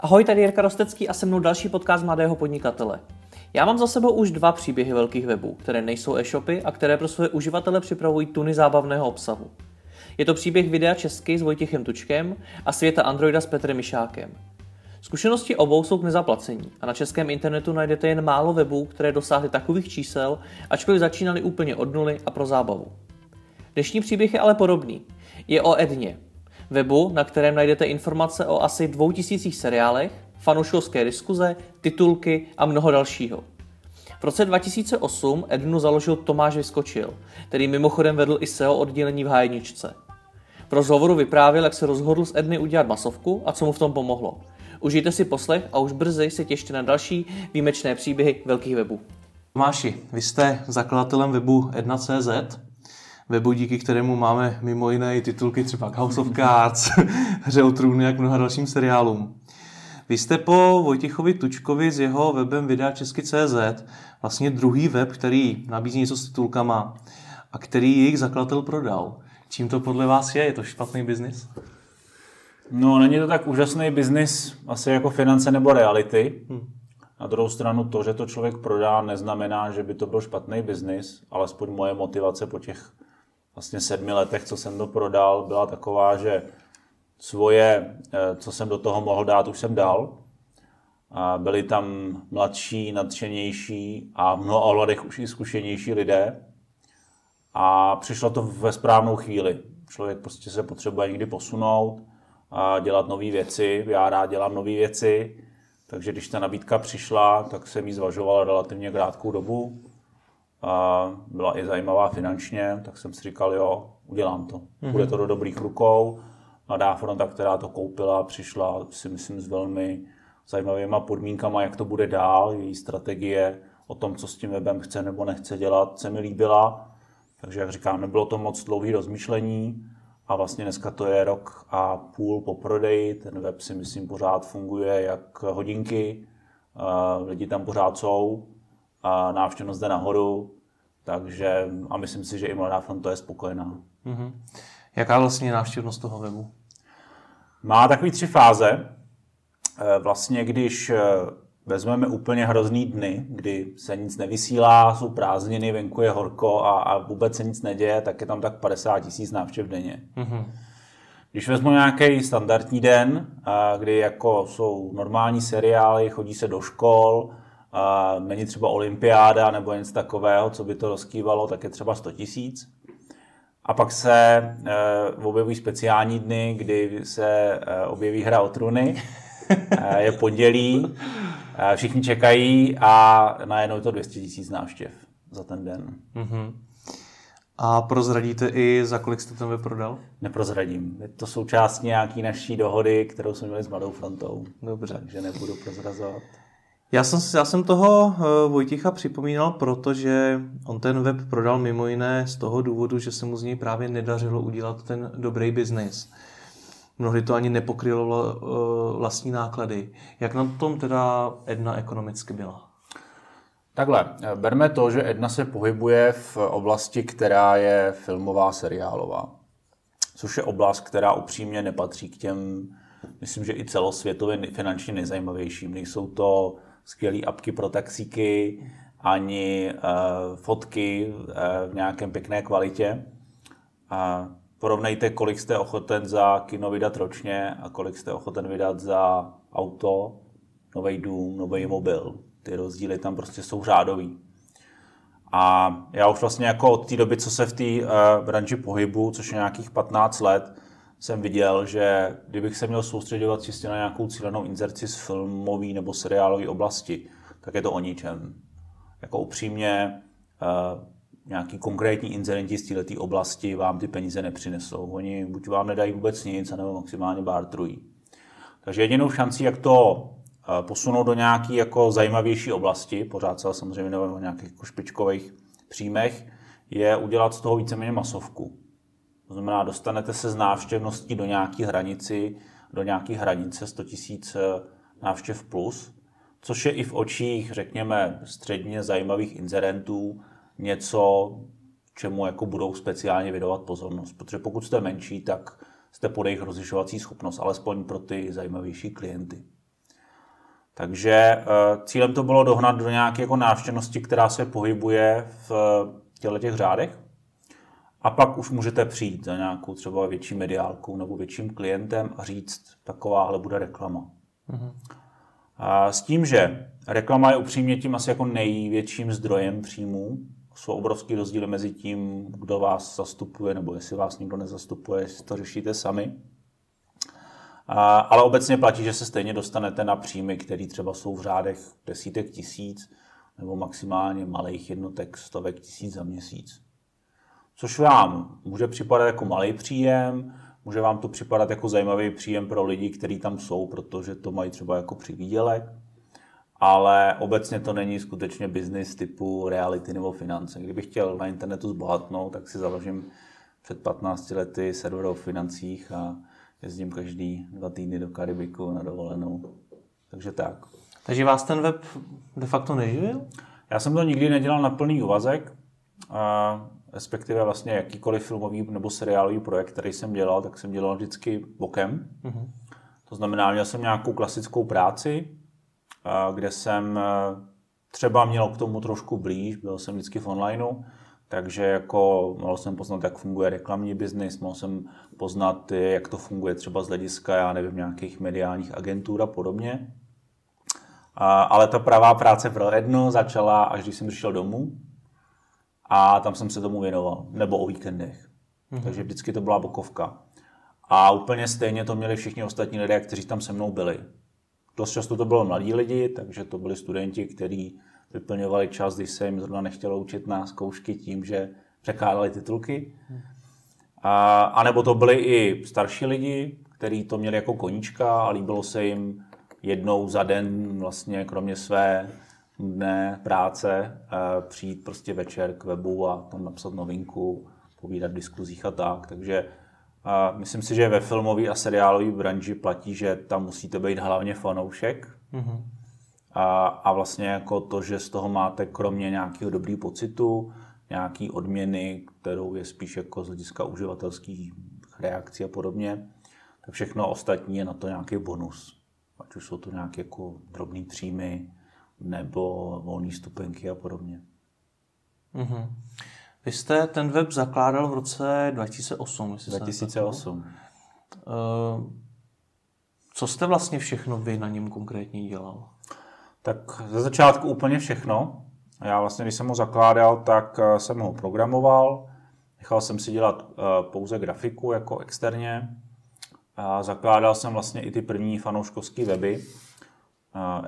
Ahoj, tady Jirka Rostecký a se mnou další podcast mladého podnikatele. Já mám za sebou už dva příběhy velkých webů, které nejsou e-shopy a které pro své uživatele připravují tuny zábavného obsahu. Je to příběh videa česky s Vojtěchem Tučkem a světa Androida s Petrem Mišákem. Zkušenosti obou jsou k nezaplacení a na českém internetu najdete jen málo webů, které dosáhly takových čísel, ačkoliv začínali úplně od nuly a pro zábavu. Dnešní příběh je ale podobný. Je o Edně, webu, na kterém najdete informace o asi 2000 seriálech, fanouškovské diskuze, titulky a mnoho dalšího. V roce 2008 Ednu založil Tomáš Vyskočil, který mimochodem vedl i SEO oddělení v Hájeničce. V rozhovoru vyprávěl, jak se rozhodl z Edny udělat masovku a co mu v tom pomohlo. Užijte si poslech a už brzy se těšte na další výjimečné příběhy velkých webů. Tomáši, vy jste zakladatelem webu Edna.cz, webu, díky kterému máme mimo jiné i titulky třeba House of Cards, Hře o trůny a k mnoha dalším seriálům. Vy jste po Vojtěchovi Tučkovi s jeho webem videa česky.cz vlastně druhý web, který nabízí něco s titulkama a který jejich zakladatel prodal. Čím to podle vás je? Je to špatný biznis? No, není to tak úžasný biznis asi jako finance nebo reality. Hmm. Na druhou stranu to, že to člověk prodá, neznamená, že by to byl špatný biznis. Alespoň moje motivace po těch vlastně sedmi letech, co jsem to prodal, byla taková, že svoje, eh, co jsem do toho mohl dát, už jsem dal. A byli tam mladší, nadšenější a v mnoha ohledech už i zkušenější lidé. A přišlo to ve správnou chvíli. Člověk prostě se potřebuje někdy posunout a dělat nové věci. Já rád dělám nové věci, takže když ta nabídka přišla, tak jsem ji zvažoval relativně krátkou dobu. A byla i zajímavá finančně, tak jsem si říkal, jo, udělám to. Bude to do dobrých rukou. Mladá fronta, která to koupila, přišla si myslím s velmi zajímavýma podmínkama, jak to bude dál. Její strategie o tom, co s tím webem chce nebo nechce dělat, se mi líbila. Takže, jak říkám, nebylo to moc dlouhý rozmýšlení a vlastně dneska to je rok a půl po prodeji. Ten web si myslím pořád funguje jak hodinky. Lidi tam pořád jsou a návštěvnost jde nahoru, takže a myslím si, že i Mladá fronta je spokojená. Mm-hmm. Jaká vlastně je návštěvnost toho webu? Má takový tři fáze. E, vlastně, když e, vezmeme úplně hrozný dny, kdy se nic nevysílá, jsou prázdniny, venku je horko a, a vůbec se nic neděje, tak je tam tak 50 tisíc návštěv denně. Mm-hmm. Když vezmu nějaký standardní den, kdy jako jsou normální seriály, chodí se do škol, a není třeba olympiáda nebo něco takového, co by to rozkývalo, tak je třeba 100 tisíc. A pak se e, objevují speciální dny, kdy se e, objeví hra o truny, e, je pondělí, e, všichni čekají a najednou je to 200 tisíc návštěv za ten den. Mm-hmm. A prozradíte i, za kolik jste ten vyprodal? Neprozradím. Je to součást nějaký naší dohody, kterou jsme měli s Mladou frontou. Dobře. Takže nebudu prozrazovat. Já jsem, já jsem toho eh, Vojticha připomínal, protože on ten web prodal mimo jiné z toho důvodu, že se mu z něj právě nedařilo udělat ten dobrý biznis. Mnohdy to ani nepokrylo eh, vlastní náklady. Jak na tom teda Edna ekonomicky byla? Takhle, eh, berme to, že Edna se pohybuje v oblasti, která je filmová, seriálová. Což je oblast, která upřímně nepatří k těm, myslím, že i celosvětově finančně nejzajímavějším. Nejsou to skvělé apky pro taxíky, ani uh, fotky uh, v nějakém pěkné kvalitě. A porovnejte, kolik jste ochoten za kino vydat ročně a kolik jste ochoten vydat za auto, nový dům, nový mobil. Ty rozdíly tam prostě jsou řádový. A já už vlastně jako od té doby, co se v té uh, branži pohybu, což je nějakých 15 let, jsem viděl, že kdybych se měl soustředovat čistě na nějakou cílenou inzerci z filmové nebo seriálové oblasti, tak je to o ničem. Jako upřímně, uh, nějaký konkrétní inzerenti z této oblasti vám ty peníze nepřinesou. Oni buď vám nedají vůbec nic, nebo maximálně bartrují. Takže jedinou šancí, jak to uh, posunout do nějaké jako zajímavější oblasti, pořád se samozřejmě nevím o nějakých jako špičkových příjmech, je udělat z toho víceméně masovku. To znamená, dostanete se z návštěvností do nějaké hranici, do nějaké hranice 100 000 eh, návštěv plus, což je i v očích, řekněme, středně zajímavých inzerentů něco, čemu jako budou speciálně vydovat pozornost. Protože pokud jste menší, tak jste pod jejich rozlišovací schopnost, alespoň pro ty zajímavější klienty. Takže eh, cílem to bylo dohnat do nějaké jako návštěvnosti, která se pohybuje v těchto těch řádech. A pak už můžete přijít za nějakou třeba větší mediálkou nebo větším klientem a říct, takováhle bude reklama. Mm-hmm. A s tím, že reklama je upřímně tím asi jako největším zdrojem příjmů. Jsou obrovský rozdíly mezi tím, kdo vás zastupuje, nebo jestli vás nikdo nezastupuje, jestli to řešíte sami. A, ale obecně platí, že se stejně dostanete na příjmy, které třeba jsou v řádech desítek tisíc, nebo maximálně malých jednotek stovek tisíc za měsíc. Což vám může připadat jako malý příjem, může vám to připadat jako zajímavý příjem pro lidi, kteří tam jsou, protože to mají třeba jako přivídělek, ale obecně to není skutečně biznis typu reality nebo finance. Kdybych chtěl na internetu zbohatnout, tak si založím před 15 lety server o financích a jezdím každý dva týdny do Karibiku na dovolenou. Takže tak. Takže vás ten web de facto neživil? Já jsem to nikdy nedělal na plný úvazek, a respektive vlastně jakýkoliv filmový nebo seriálový projekt, který jsem dělal, tak jsem dělal vždycky bokem. Mm-hmm. To znamená, měl jsem nějakou klasickou práci, kde jsem třeba měl k tomu trošku blíž, byl jsem vždycky v onlineu, takže jako mohl jsem poznat, jak funguje reklamní biznis, mohl jsem poznat, jak to funguje třeba z hlediska, já nevím, nějakých mediálních agentur a podobně. Ale ta pravá práce pro Edno začala, až když jsem přišel domů a tam jsem se tomu věnoval, nebo o víkendech. Mm-hmm. Takže vždycky to byla bokovka. A úplně stejně to měli všichni ostatní lidé, kteří tam se mnou byli. Dost často to bylo mladí lidi, takže to byli studenti, kteří vyplňovali čas, když se jim zrovna nechtělo učit na zkoušky tím, že překládali titulky. A, a nebo to byli i starší lidi, kteří to měli jako koníčka a líbilo se jim jednou za den vlastně kromě své dne práce přijít prostě večer k webu a tam napsat novinku, povídat v diskuzích a tak. Takže a myslím si, že ve filmové a seriálové branži platí, že tam musíte být hlavně fanoušek. Mm-hmm a, a vlastně jako to, že z toho máte kromě nějakého dobrého pocitu, nějaký odměny, kterou je spíš jako z hlediska uživatelských reakcí a podobně, tak všechno ostatní je na to nějaký bonus. Ať už jsou to nějaké jako drobné příjmy nebo volné stupenky a podobně. Mm-hmm. Vy jste ten web zakládal v roce 2008. 2008. Uh, co jste vlastně všechno vy na něm konkrétně dělal? Tak ze začátku úplně všechno. Já vlastně, když jsem ho zakládal, tak eh, jsem ho programoval. Nechal jsem si dělat eh, pouze grafiku jako externě. A zakládal jsem vlastně i ty první fanouškovské weby.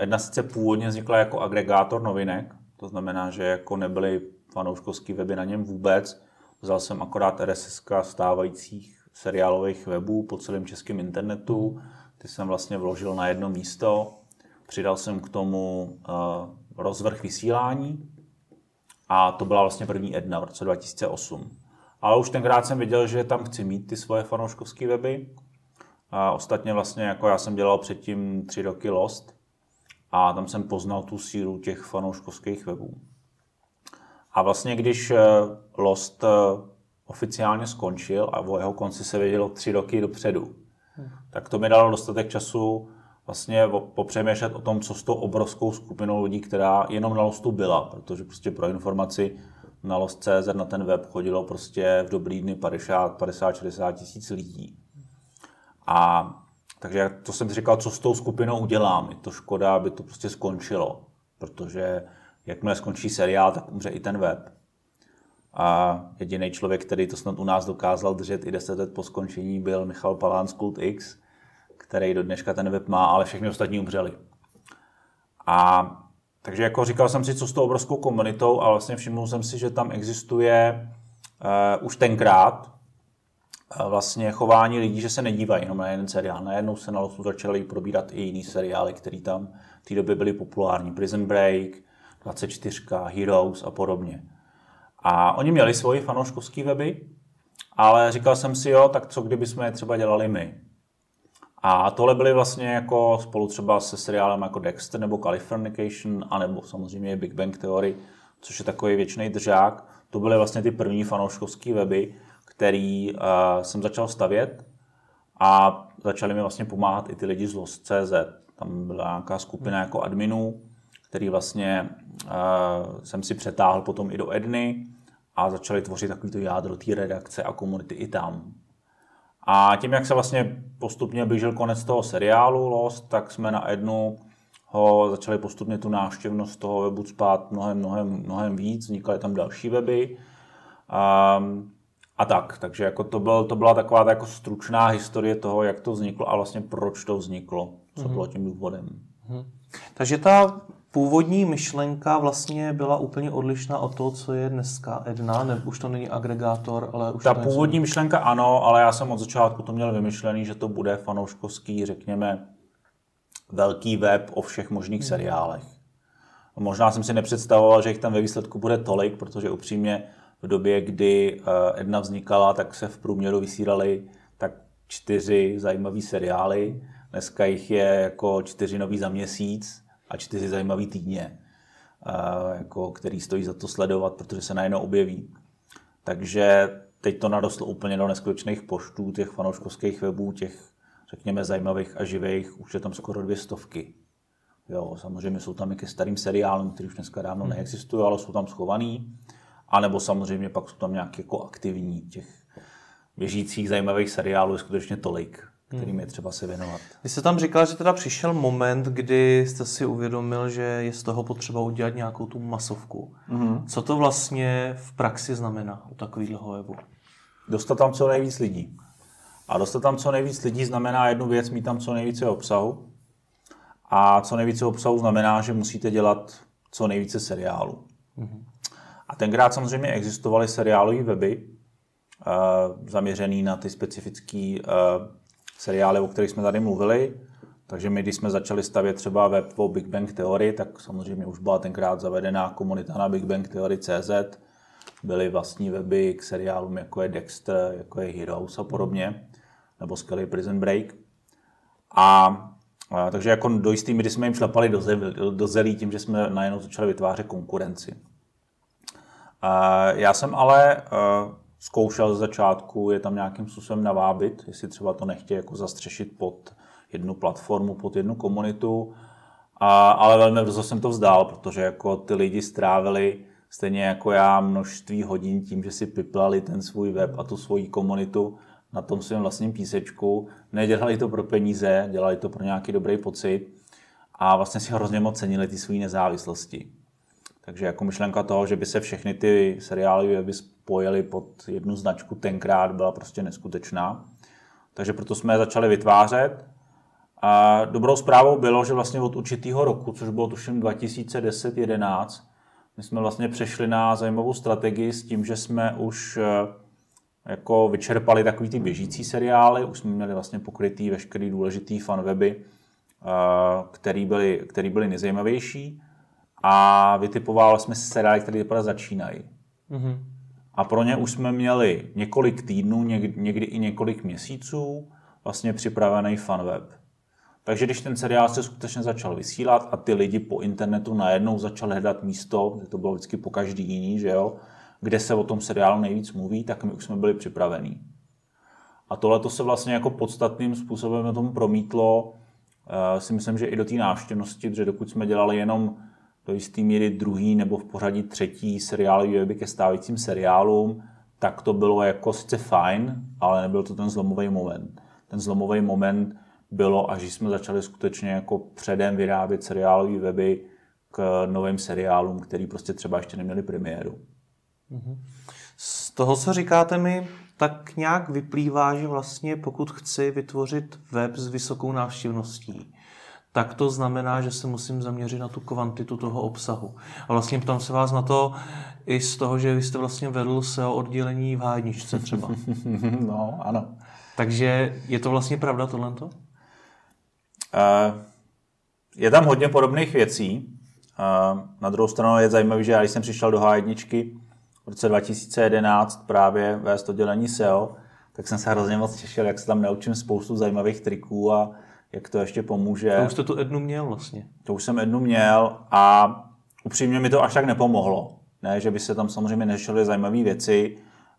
Jedna sice původně vznikla jako agregátor novinek, to znamená, že jako nebyly fanouškovské weby na něm vůbec. Vzal jsem akorát RSS stávajících seriálových webů po celém českém internetu. Ty jsem vlastně vložil na jedno místo Přidal jsem k tomu uh, rozvrh vysílání a to byla vlastně první Edna v roce 2008. Ale už tenkrát jsem viděl, že tam chci mít ty svoje fanouškovské weby. A ostatně vlastně jako já jsem dělal předtím tři roky Lost a tam jsem poznal tu sílu těch fanouškovských webů. A vlastně když eh, Lost eh, oficiálně skončil a o jeho konci se vědělo tři roky dopředu, tak to mi dalo dostatek času vlastně popřemýšlet o tom, co s tou obrovskou skupinou lidí, která jenom na Lostu byla, protože prostě pro informaci na Lost.cz na ten web chodilo prostě v dobrý dny 50, 50, 60 tisíc lidí. A takže to jsem si říkal, co s tou skupinou udělám. Je to škoda, aby to prostě skončilo, protože jakmile skončí seriál, tak umře i ten web. A jediný člověk, který to snad u nás dokázal držet i 10 let po skončení, byl Michal Palán z Cult X, který do dneška ten web má, ale všechny ostatní umřeli. A takže jako říkal jsem si, co s tou obrovskou komunitou a vlastně všiml jsem si, že tam existuje uh, už tenkrát vlastně chování lidí, že se nedívají jenom na jeden seriál. Najednou se na Losu začaly probírat i jiný seriály, které tam v té době byly populární. Prison Break, 24, Heroes a podobně. A oni měli svoje fanouškovské weby, ale říkal jsem si, jo, tak co kdyby jsme je třeba dělali my. A tohle byly vlastně jako spolu třeba se seriálem jako Dexter nebo Californication, anebo samozřejmě Big Bang Theory, což je takový věčný držák. To byly vlastně ty první fanouškovské weby, který uh, jsem začal stavět. a začali mi vlastně pomáhat i ty lidi z Lost.cz. Tam byla nějaká skupina jako adminů, který vlastně uh, jsem si přetáhl potom i do Edny a začali tvořit takový to jádro té redakce a komunity i tam. A tím, jak se vlastně postupně blížil konec toho seriálu Lost, tak jsme na Ednu ho začali postupně tu návštěvnost toho webu spát mnohem, mnohem, mnohem víc, vznikaly tam další weby. Um, a tak, takže jako to, byl, to byla taková jako stručná historie toho, jak to vzniklo a vlastně proč to vzniklo, co mm-hmm. bylo tím důvodem. Mm-hmm. Takže ta původní myšlenka vlastně byla úplně odlišná od toho, co je dneska Edna, ne, už to není agregátor, ale už Ta to původní něco... myšlenka ano, ale já jsem od začátku to měl vymyšlený, že to bude fanouškovský, řekněme, velký web o všech možných seriálech. Možná jsem si nepředstavoval, že jich tam ve výsledku bude tolik, protože upřímně v době, kdy eh, Edna vznikala, tak se v průměru vysílali tak čtyři zajímavý seriály. Dneska jich je jako čtyři nový za měsíc a čtyři zajímavý týdně, eh, jako, který stojí za to sledovat, protože se najednou objeví. Takže teď to narostlo úplně do neskutečných poštů, těch fanouškovských webů, těch řekněme zajímavých a živých, už je tam skoro dvě stovky. Jo, samozřejmě jsou tam i ke starým seriálům, které už dneska dávno hmm. neexistují, ale jsou tam schovaný. A nebo samozřejmě pak jsou tam nějaké jako aktivní těch běžících zajímavých seriálů je skutečně tolik, kterým je třeba se věnovat. Vy jste tam říkal, že teda přišel moment, kdy jste si uvědomil, že je z toho potřeba udělat nějakou tu masovku. Mm-hmm. Co to vlastně v praxi znamená u takového webu? Dostat tam co nejvíc lidí. A dostat tam co nejvíc lidí znamená jednu věc, mít tam co nejvíce obsahu. A co nejvíce obsahu znamená, že musíte dělat co nejvíce seriálu. Mm-hmm. A tenkrát samozřejmě existovaly seriálové weby, uh, zaměřený na ty specifické uh, seriály, o kterých jsme tady mluvili. Takže my, když jsme začali stavět třeba web o Big Bang Theory, tak samozřejmě už byla tenkrát zavedená komunita na Big Bang Theory CZ. Byly vlastní weby k seriálům, jako je Dexter, jako je Heroes a podobně nebo skvělý Prison Break. A, a takže jako do jistý míry jsme jim šlapali do, zev, do zelí tím, že jsme najednou začali vytvářet konkurenci. Já jsem ale a, zkoušel z začátku je tam nějakým způsobem navábit, jestli třeba to nechtějí jako zastřešit pod jednu platformu, pod jednu komunitu. Ale velmi brzo jsem to vzdál, protože jako ty lidi strávili stejně jako já množství hodin tím, že si piplali ten svůj web a tu svoji komunitu na tom svém vlastním písečku. Nedělali to pro peníze, dělali to pro nějaký dobrý pocit a vlastně si hrozně moc cenili ty své nezávislosti. Takže jako myšlenka toho, že by se všechny ty seriály by spojily pod jednu značku tenkrát byla prostě neskutečná. Takže proto jsme je začali vytvářet. A dobrou zprávou bylo, že vlastně od určitého roku, což bylo tuším 2010-11, my jsme vlastně přešli na zajímavou strategii s tím, že jsme už jako vyčerpali takový ty běžící seriály, už jsme měli vlastně pokrytý veškerý důležitý fanweby, eh, který byly, který byly nejzajímavější a vytipovali jsme si seriály, které teprve začínají. Mm-hmm. A pro ně už jsme měli několik týdnů, někdy, někdy i několik měsíců vlastně připravený fanweb. Takže když ten seriál se skutečně začal vysílat a ty lidi po internetu najednou začali hledat místo, to bylo vždycky po každý jiný, že jo, kde se o tom seriálu nejvíc mluví, tak my už jsme byli připravení. A tohle to se vlastně jako podstatným způsobem na tom promítlo, uh, si myslím, že i do té návštěvnosti, že dokud jsme dělali jenom do jisté míry druhý nebo v pořadí třetí seriálový weby ke stávajícím seriálům, tak to bylo jako sice fajn, ale nebyl to ten zlomový moment. Ten zlomový moment bylo, až jsme začali skutečně jako předem vyrábět seriálové weby k novým seriálům, který prostě třeba ještě neměli premiéru. Z toho, co říkáte mi, tak nějak vyplývá, že vlastně pokud chci vytvořit web s vysokou návštěvností, tak to znamená, že se musím zaměřit na tu kvantitu toho obsahu. A vlastně ptám se vás na to i z toho, že vy jste vlastně vedl SEO oddělení v hájničce třeba. no, ano. Takže je to vlastně pravda tohle? Uh, je tam hodně podobných věcí. Uh, na druhou stranu je zajímavé, že já když jsem přišel do H1, v roce 2011 právě vést oddělení SEO, tak jsem se hrozně moc těšil, jak se tam naučím spoustu zajímavých triků a jak to ještě pomůže. To už jste tu Ednu měl vlastně. To už jsem Ednu měl a upřímně mi to až tak nepomohlo. Ne, že by se tam samozřejmě neřešily zajímavé věci,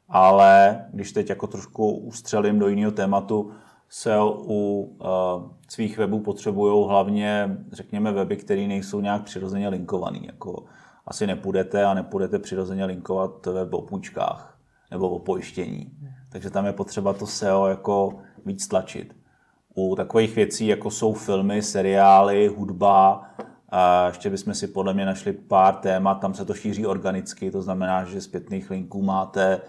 ale když teď jako trošku ustřelím do jiného tématu, SEO u uh, svých webů potřebují hlavně, řekněme, weby, které nejsou nějak přirozeně linkované. Jako asi nepůjdete a nepůjdete přirozeně linkovat web o půjčkách nebo o pojištění. Takže tam je potřeba to SEO jako víc tlačit. U takových věcí, jako jsou filmy, seriály, hudba, a ještě bychom si podle mě našli pár témat, tam se to šíří organicky, to znamená, že zpětných linků máte,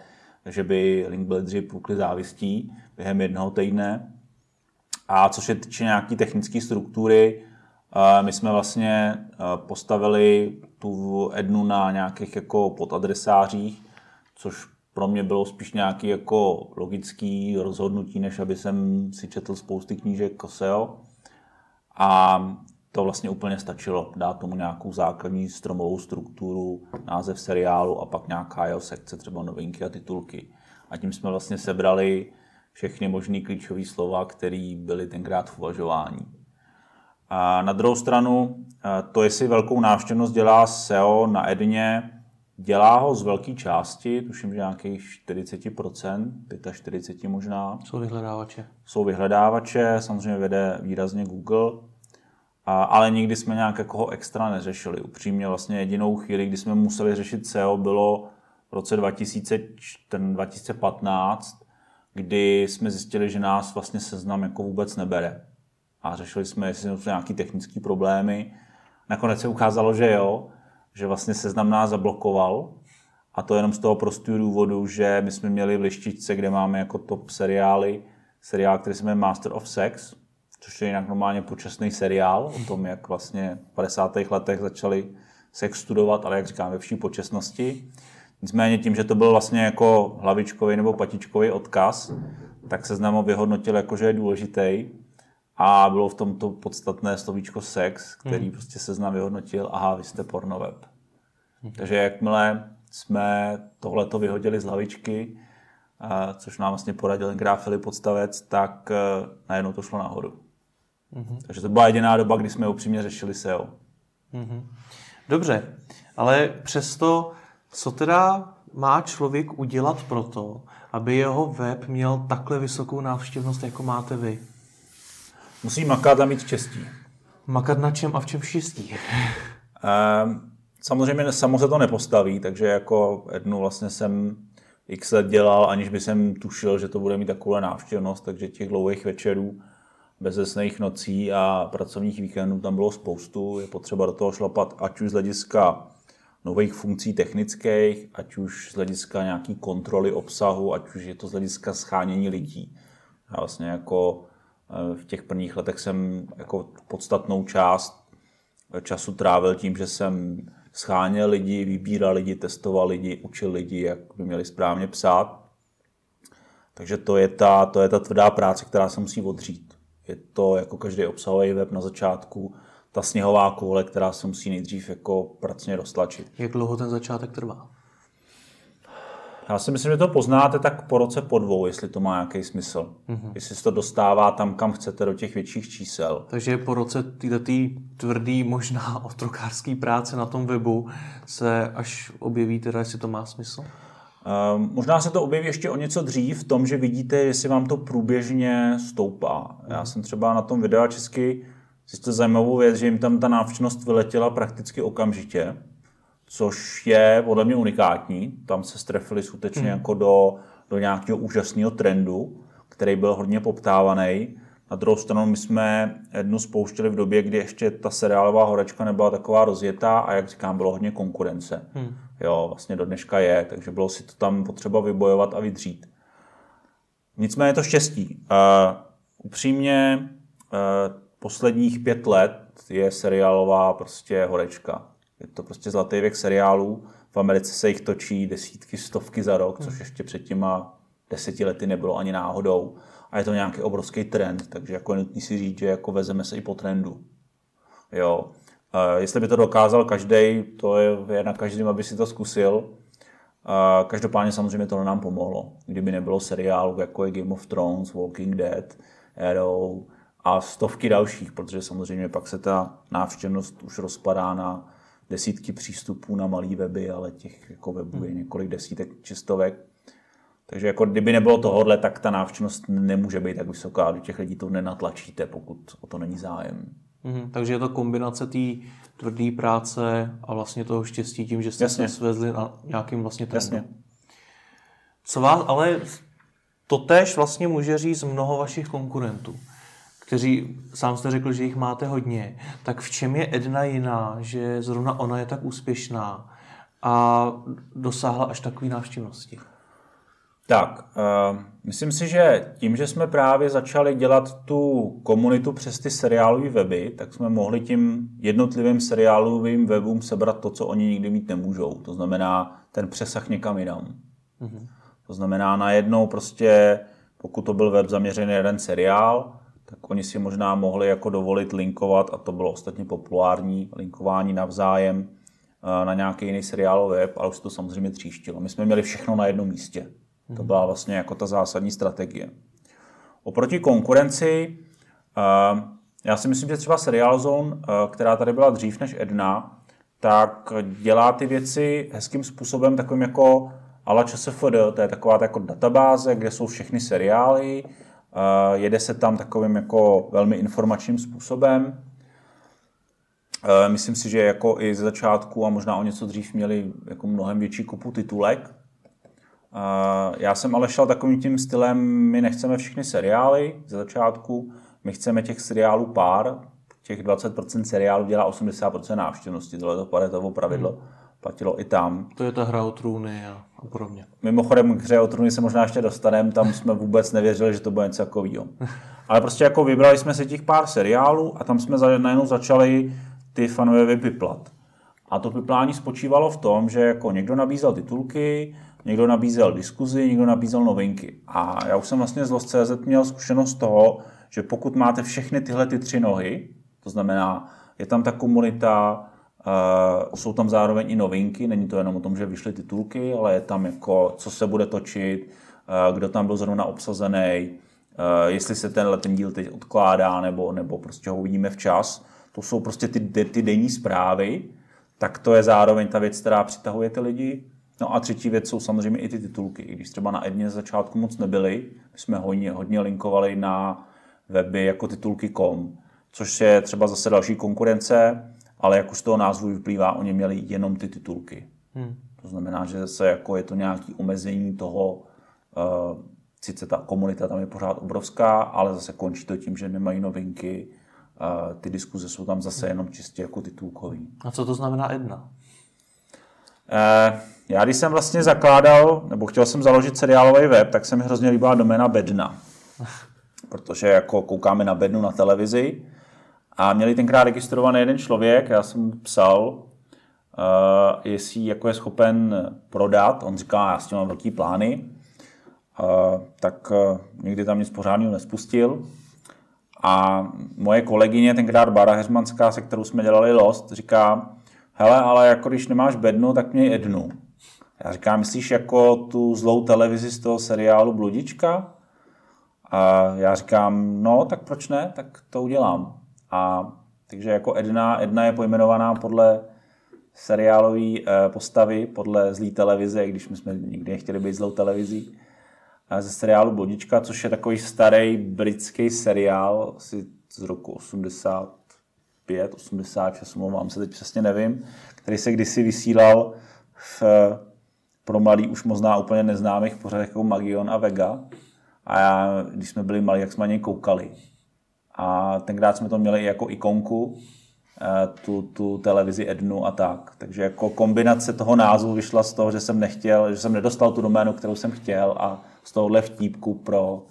že by link buildři pukli závistí během jednoho týdne. A co se týče nějaké technické struktury, my jsme vlastně postavili tu Ednu na nějakých jako podadresářích, což pro mě bylo spíš nějaký jako logický rozhodnutí, než aby jsem si četl spousty knížek SEO. A to vlastně úplně stačilo. Dát tomu nějakou základní stromovou strukturu, název seriálu a pak nějaká jeho sekce, třeba novinky a titulky. A tím jsme vlastně sebrali všechny možné klíčové slova, které byly tenkrát v uvažování. A na druhou stranu, to, jestli velkou návštěvnost dělá SEO na Edně, dělá ho z velké části, tuším, že nějakých 40%, 45 možná. Jsou vyhledávače. Jsou vyhledávače, samozřejmě vede výrazně Google, a, ale nikdy jsme nějak jako ho extra neřešili. Upřímně vlastně jedinou chvíli, kdy jsme museli řešit SEO, bylo v roce 2015, kdy jsme zjistili, že nás vlastně seznam jako vůbec nebere. A řešili jsme, jestli jsou nějaké technické problémy. Nakonec se ukázalo, že jo, že vlastně seznam nás zablokoval. A to jenom z toho prostého důvodu, že my jsme měli v lištičce, kde máme jako top seriály, seriál, který se jmenuje Master of Sex, což je jinak normálně počasný seriál o tom, jak vlastně v 50. letech začali sex studovat, ale jak říkám, ve vší počasnosti. Nicméně tím, že to byl vlastně jako hlavičkový nebo patičkový odkaz, tak se znamo vyhodnotil jako, že je důležitý a bylo v tomto podstatné slovíčko sex, který hmm. prostě seznam vyhodnotil, aha, vy jste pornoveb. Hmm. Takže jakmile jsme tohleto vyhodili z hlavičky, což nám vlastně poradil ten Filip Podstavec, tak e, najednou to šlo nahoru. Mm-hmm. Takže to byla jediná doba, kdy jsme upřímně řešili SEO. Mm-hmm. Dobře, ale přesto, co teda má člověk udělat pro to, aby jeho web měl takhle vysokou návštěvnost, jako máte vy? Musí makat a mít štěstí. Makat na čem a v čem štěstí? Um, samozřejmě samo se to nepostaví, takže jako jednu vlastně jsem x let dělal, aniž by jsem tušil, že to bude mít takovou návštěvnost, takže těch dlouhých večerů bezesných nocí a pracovních víkendů tam bylo spoustu. Je potřeba do toho šlapat ať už z hlediska nových funkcí technických, ať už z hlediska nějaký kontroly obsahu, ať už je to z hlediska schánění lidí. Já vlastně jako v těch prvních letech jsem jako podstatnou část času trávil tím, že jsem scháněl lidi, vybíral lidi, testoval lidi, učil lidi, jak by měli správně psát. Takže to je ta, to je ta tvrdá práce, která se musí odřít. Je to jako každý obsahový web na začátku, ta sněhová koule, která se musí nejdřív jako pracně roztlačit. Jak dlouho ten začátek trvá? Já si myslím, že to poznáte tak po roce, po dvou, jestli to má nějaký smysl. Mm-hmm. Jestli se to dostává tam, kam chcete, do těch větších čísel. Takže po roce této tvrdý, možná otrokářský práce na tom webu se až objeví teda, jestli to má smysl? Um, možná se to objeví ještě o něco dřív v tom, že vidíte, jestli vám to průběžně stoupá. Já jsem třeba na tom videu česky zjistil zajímavou věc, že jim tam ta návštěvnost vyletěla prakticky okamžitě, což je podle mě unikátní. Tam se strefili skutečně mm. jako do, do nějakého úžasného trendu, který byl hodně poptávaný. Na druhou stranu my jsme jednu spouštěli v době, kdy ještě ta seriálová horečka nebyla taková rozjetá a jak říkám, bylo hodně konkurence. Hmm. Jo, vlastně do dneška je, takže bylo si to tam potřeba vybojovat a vydřít. Nicméně to štěstí. Uh, upřímně uh, posledních pět let je seriálová prostě horečka. Je to prostě zlatý věk seriálů. V Americe se jich točí desítky, stovky za rok, což ještě před těma deseti lety nebylo ani náhodou a je to nějaký obrovský trend, takže jako je nutný si říct, že jako vezeme se i po trendu. Jo. Uh, jestli by to dokázal každý, to je, je na každém, aby si to zkusil. Uh, každopádně samozřejmě to nám pomohlo. Kdyby nebylo seriálů jako je Game of Thrones, Walking Dead, Arrow a stovky dalších, protože samozřejmě pak se ta návštěvnost už rozpadá na desítky přístupů na malý weby, ale těch jako webů je hmm. několik desítek čistovek Takže jako kdyby nebylo tohohle, tak ta návštěvnost nemůže být tak vysoká. Do těch lidí to nenatlačíte, pokud o to není zájem. Mhm, takže je to kombinace té tvrdé práce a vlastně toho štěstí tím, že jste Jasně. se svezli na nějakým vlastně trendu. Jasně. Co vás, ale to též vlastně může říct mnoho vašich konkurentů, kteří, sám jste řekl, že jich máte hodně, tak v čem je Edna jiná, že zrovna ona je tak úspěšná a dosáhla až takové návštěvnosti? Tak, uh, myslím si, že tím, že jsme právě začali dělat tu komunitu přes ty seriálové weby, tak jsme mohli tím jednotlivým seriálovým webům sebrat to, co oni nikdy mít nemůžou. To znamená ten přesah někam jinam. Mm-hmm. To znamená najednou prostě, pokud to byl web zaměřený na jeden seriál, tak oni si možná mohli jako dovolit linkovat, a to bylo ostatně populární, linkování navzájem eh, na nějaký jiný seriálový web, ale už se to samozřejmě tříštilo. My jsme měli všechno na jednom místě. To byla vlastně jako ta zásadní strategie. Oproti konkurenci, eh, já si myslím, že třeba Serial Zone, eh, která tady byla dřív než Edna, tak dělá ty věci hezkým způsobem, takovým jako ala ČSFD, to je taková ta jako databáze, kde jsou všechny seriály, jede se tam takovým jako velmi informačním způsobem. Eh, Myslím si, že jako i ze začátku a možná o něco dřív měli jako mnohem větší kupu titulek. Já jsem ale šel takovým tím stylem, my nechceme všechny seriály ze začátku, my chceme těch seriálů pár, těch 20% seriálů dělá 80% návštěvnosti, tohle to Paretovo pravidlo platilo i tam. To je ta hra o trůny a, a podobně. Mimochodem k hře o trůny se možná ještě dostaneme, tam jsme vůbec nevěřili, že to bude něco takového. Ale prostě jako vybrali jsme si těch pár seriálů a tam jsme za- najednou začali ty fanové vypiplat. A to piplání spočívalo v tom, že jako někdo nabízel titulky, někdo nabízel diskuzi, někdo nabízel novinky. A já už jsem vlastně z Lost.cz měl zkušenost toho, že pokud máte všechny tyhle ty tři nohy, to znamená, je tam ta komunita, Uh, jsou tam zároveň i novinky, není to jenom o tom, že vyšly titulky, ale je tam jako, co se bude točit, uh, kdo tam byl zrovna obsazený, uh, jestli se tenhle ten díl teď odkládá, nebo, nebo prostě ho uvidíme včas. To jsou prostě ty, ty, ty denní zprávy, tak to je zároveň ta věc, která přitahuje ty lidi. No a třetí věc jsou samozřejmě i ty titulky. I když třeba na Edně z začátku moc nebyly, my jsme hodně, hodně linkovali na weby jako titulky.com, což je třeba zase další konkurence, ale jak už z toho názvu vyplývá, oni měli jenom ty titulky. Hmm. To znamená, že zase jako je to nějaké omezení toho, uh, sice ta komunita tam je pořád obrovská, ale zase končí to tím, že nemají novinky, uh, ty diskuze jsou tam zase jenom čistě jako titulkový. A co to znamená Edna? Eh, Já když jsem vlastně zakládal, nebo chtěl jsem založit seriálový web, tak se mi hrozně líbila doména Bedna. Protože jako koukáme na Bednu na televizi a měli tenkrát registrovaný jeden člověk, já jsem mu psal, uh, jestli jako je schopen prodat. On říká, já s tím mám velký plány. Uh, tak uh, nikdy tam nic pořádného nespustil. A moje kolegyně, tenkrát Bára Heřmanská, se kterou jsme dělali Lost, říká, hele, ale jako když nemáš bednu, tak měj Ednu. Já říkám, myslíš jako tu zlou televizi z toho seriálu Bludička? A já říkám, no, tak proč ne, tak to udělám. A takže jako Edna, Edna je pojmenovaná podle seriálové eh, postavy, podle zlý televize, když my jsme nikdy nechtěli být zlou televizí, eh, ze seriálu Bludička, což je takový starý britský seriál, asi z roku 85, 86, mám se teď přesně nevím, který se kdysi vysílal v, pro mladý už možná úplně neznámých pořadech jako Magion a Vega. A já, když jsme byli malí, jak jsme na něj koukali. A tenkrát jsme to měli jako ikonku, eh, tu, tu televizi Ednu a tak. Takže jako kombinace toho názvu vyšla z toho, že jsem nechtěl, že jsem nedostal tu doménu, kterou jsem chtěl a z tohohle vtípku pro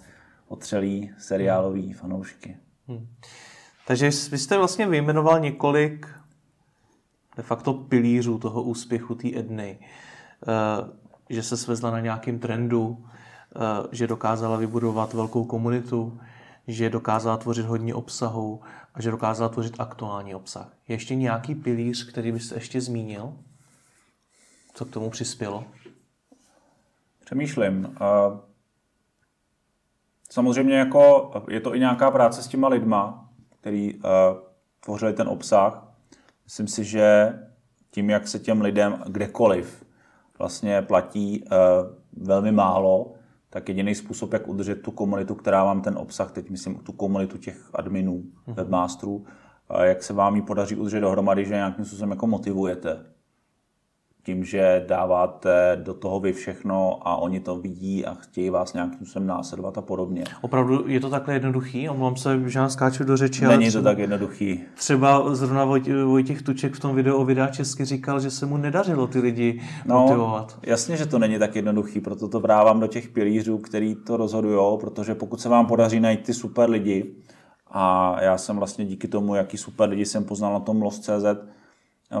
otřelý seriálový fanoušky. Takže vy jste vlastně vyjmenoval několik de facto pilířů toho úspěchu té Edny. Eh, Že se svezla na nějakým trendu, eh, že dokázala vybudovat velkou komunitu, že dokázala tvořit hodně obsahu a že dokázala tvořit aktuální obsah. Je ještě nějaký pilíř, který byste ještě zmínil? Co k tomu přispělo? Přemýšlím. Samozřejmě jako je to i nějaká práce s těma lidma, který uh, tvořili ten obsah. Myslím si, že tím, jak se těm lidem kdekoliv vlastně platí uh, velmi málo, tak jediný způsob, jak udržet tu komunitu, která vám ten obsah, teď myslím tu komunitu těch adminů, mm-hmm. webmasterů, jak se vám ji podaří udržet dohromady, že nějakým způsobem jako motivujete tím, že dáváte do toho vy všechno a oni to vidí a chtějí vás nějakým způsobem následovat a podobně. Opravdu je to takhle jednoduchý? Omlouvám se, že já skáču do řeči. Není třeba, to tak jednoduchý. Třeba zrovna Vojtěch Tuček v tom videu o videa česky říkal, že se mu nedařilo ty lidi no, motivovat. Jasně, že to není tak jednoduchý, proto to vrávám do těch pilířů, který to rozhodují, protože pokud se vám podaří najít ty super lidi, a já jsem vlastně díky tomu, jaký super lidi jsem poznal na tom Lost.cz,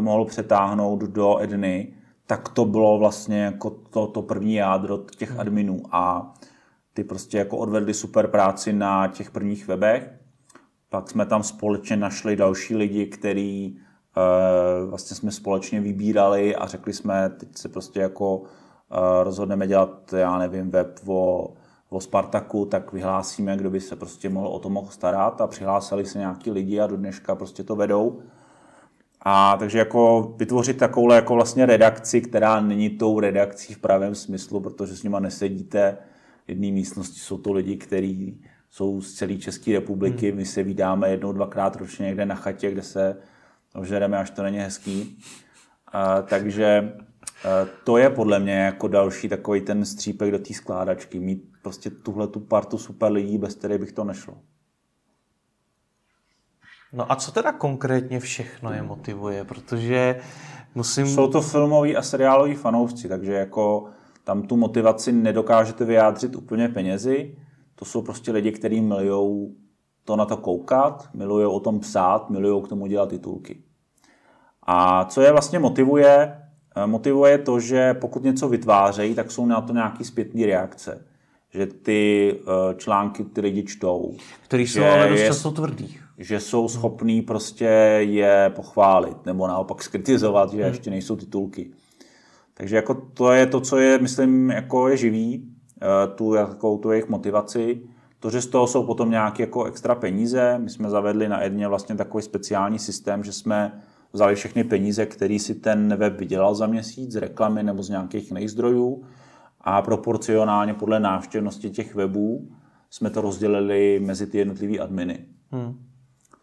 mohl přetáhnout do Edny, tak to bylo vlastně jako to, to první jádro těch hmm. adminů a ty prostě jako odvedli super práci na těch prvních webech. Pak jsme tam společně našli další lidi, který uh, vlastně jsme společně vybírali a řekli jsme, teď se prostě jako uh, rozhodneme dělat, já nevím, web o, o Spartaku, tak vyhlásíme, kdo by se prostě mohl o to mohl starat a přihlásili se nějaký lidi a do dneška prostě to vedou. A takže jako vytvořit takovou jako vlastně redakci, která není tou redakcí v pravém smyslu, protože s nima nesedíte v jedné místnosti. Jsou to lidi, kteří jsou z celé České republiky. Hmm. My se vydáme jednou, dvakrát ročně někde na chatě, kde se ožereme, až to není hezký. A, takže a, to je podle mě jako další takový ten střípek do té skládačky. Mít prostě tuhle tu partu super lidí, bez které bych to nešlo. No a co teda konkrétně všechno je motivuje? Protože musím... Jsou to filmoví a seriáloví fanoušci, takže jako tam tu motivaci nedokážete vyjádřit úplně penězi. To jsou prostě lidi, kteří milují to na to koukat, milují o tom psát, milují k tomu dělat titulky. A co je vlastně motivuje? Eh, motivuje to, že pokud něco vytvářejí, tak jsou na to nějaké zpětné reakce. Že ty eh, články ty lidi čtou. Který jsou ale dost často tvrdý že jsou schopní prostě je pochválit nebo naopak skritizovat, že hmm. ještě nejsou titulky. Takže jako to je to, co je, myslím, jako je živý, eh, tu, jako, tu jejich motivaci. To, že z toho jsou potom nějaké jako extra peníze. My jsme zavedli na Edně vlastně takový speciální systém, že jsme vzali všechny peníze, který si ten web vydělal za měsíc z reklamy nebo z nějakých jiných zdrojů a proporcionálně podle návštěvnosti těch webů jsme to rozdělili mezi ty jednotlivé adminy. Hmm.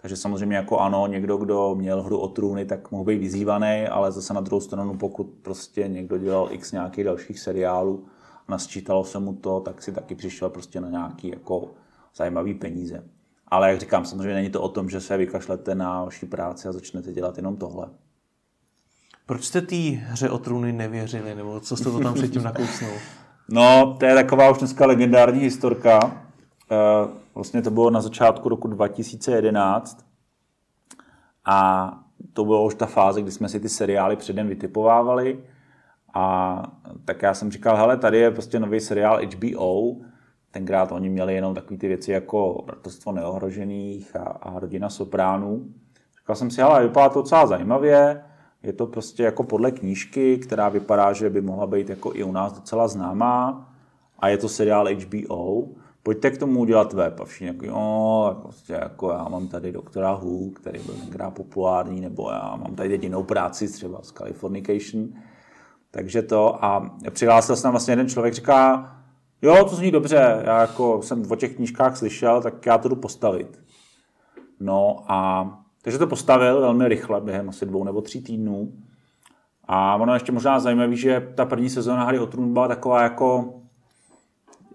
Takže samozřejmě jako ano, někdo, kdo měl hru o trůny, tak mohl být vyzývaný, ale zase na druhou stranu, pokud prostě někdo dělal x nějakých dalších seriálů a nasčítalo se mu to, tak si taky přišel prostě na nějaký jako zajímavý peníze. Ale jak říkám, samozřejmě není to o tom, že se vykašlete na vaší práci a začnete dělat jenom tohle. Proč jste té hře o trůny nevěřili, nebo co jste to tam předtím nakousnul? No, to je taková už dneska legendární historka. Vlastně to bylo na začátku roku 2011 a to bylo už ta fáze, kdy jsme si ty seriály předem vytipovávali a tak já jsem říkal, hele, tady je prostě nový seriál HBO, tenkrát oni měli jenom takové ty věci jako Bratrstvo neohrožených a, a Rodina Sopránů. Říkal jsem si, hele, vypadá to docela zajímavě, je to prostě jako podle knížky, která vypadá, že by mohla být jako i u nás docela známá. A je to seriál HBO pojďte k tomu udělat web. A všichni jako, jo, prostě jako já mám tady doktora Hu, který byl tenkrát populární, nebo já mám tady jedinou práci třeba z Californication. Takže to a přihlásil se tam vlastně jeden člověk, říká, jo, to zní dobře, já jako jsem o těch knížkách slyšel, tak já to jdu postavit. No a takže to postavil velmi rychle, během asi dvou nebo tří týdnů. A ono ještě možná zajímavé, že ta první sezóna Hry o trůn byla taková jako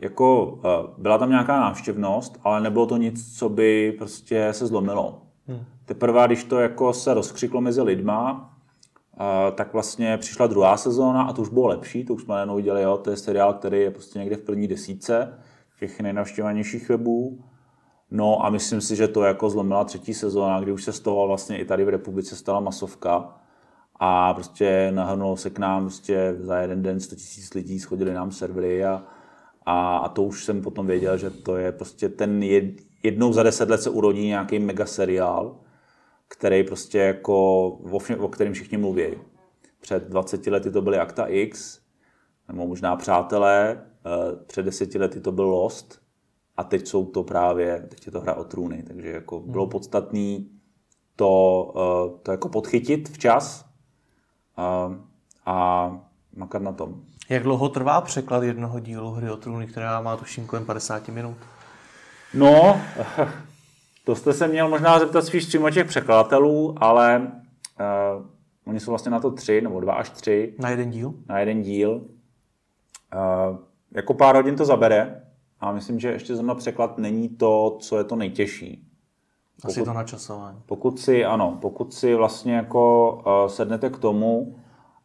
jako eh, byla tam nějaká návštěvnost, ale nebylo to nic, co by prostě se zlomilo. Hmm. Teprve, když to jako se rozkřiklo mezi lidma, eh, tak vlastně přišla druhá sezóna a to už bylo lepší, to už jsme najednou viděli, jo, to je seriál, který je prostě někde v první desíce těch nejnavštěvanějších webů. No a myslím si, že to jako zlomila třetí sezóna, kdy už se z toho vlastně i tady v republice stala masovka a prostě nahrnulo se k nám prostě za jeden den 100 000 lidí, schodili nám servery a, a, a to už jsem potom věděl, že to je prostě ten jed, jednou za deset let se urodí nějaký mega seriál, který prostě jako, o, o kterém všichni mluví. Před 20 lety to byly Akta X, nebo možná Přátelé, eh, před deseti lety to byl Lost a teď jsou to právě, teď je to hra o trůny, takže jako hmm. bylo podstatný to, eh, to jako podchytit včas a, a makat na tom. Jak dlouho trvá překlad jednoho dílu Hry o trůny, která má tuším kolem 50 minut? No, to jste se měl možná zeptat spíš přímo těch překladatelů, ale uh, oni jsou vlastně na to tři, nebo dva až tři. Na jeden díl? Na jeden díl. Uh, jako pár hodin to zabere a myslím, že ještě zrovna překlad není to, co je to nejtěžší. Asi pokud, to načasování. Pokud si, ano, pokud si vlastně jako uh, sednete k tomu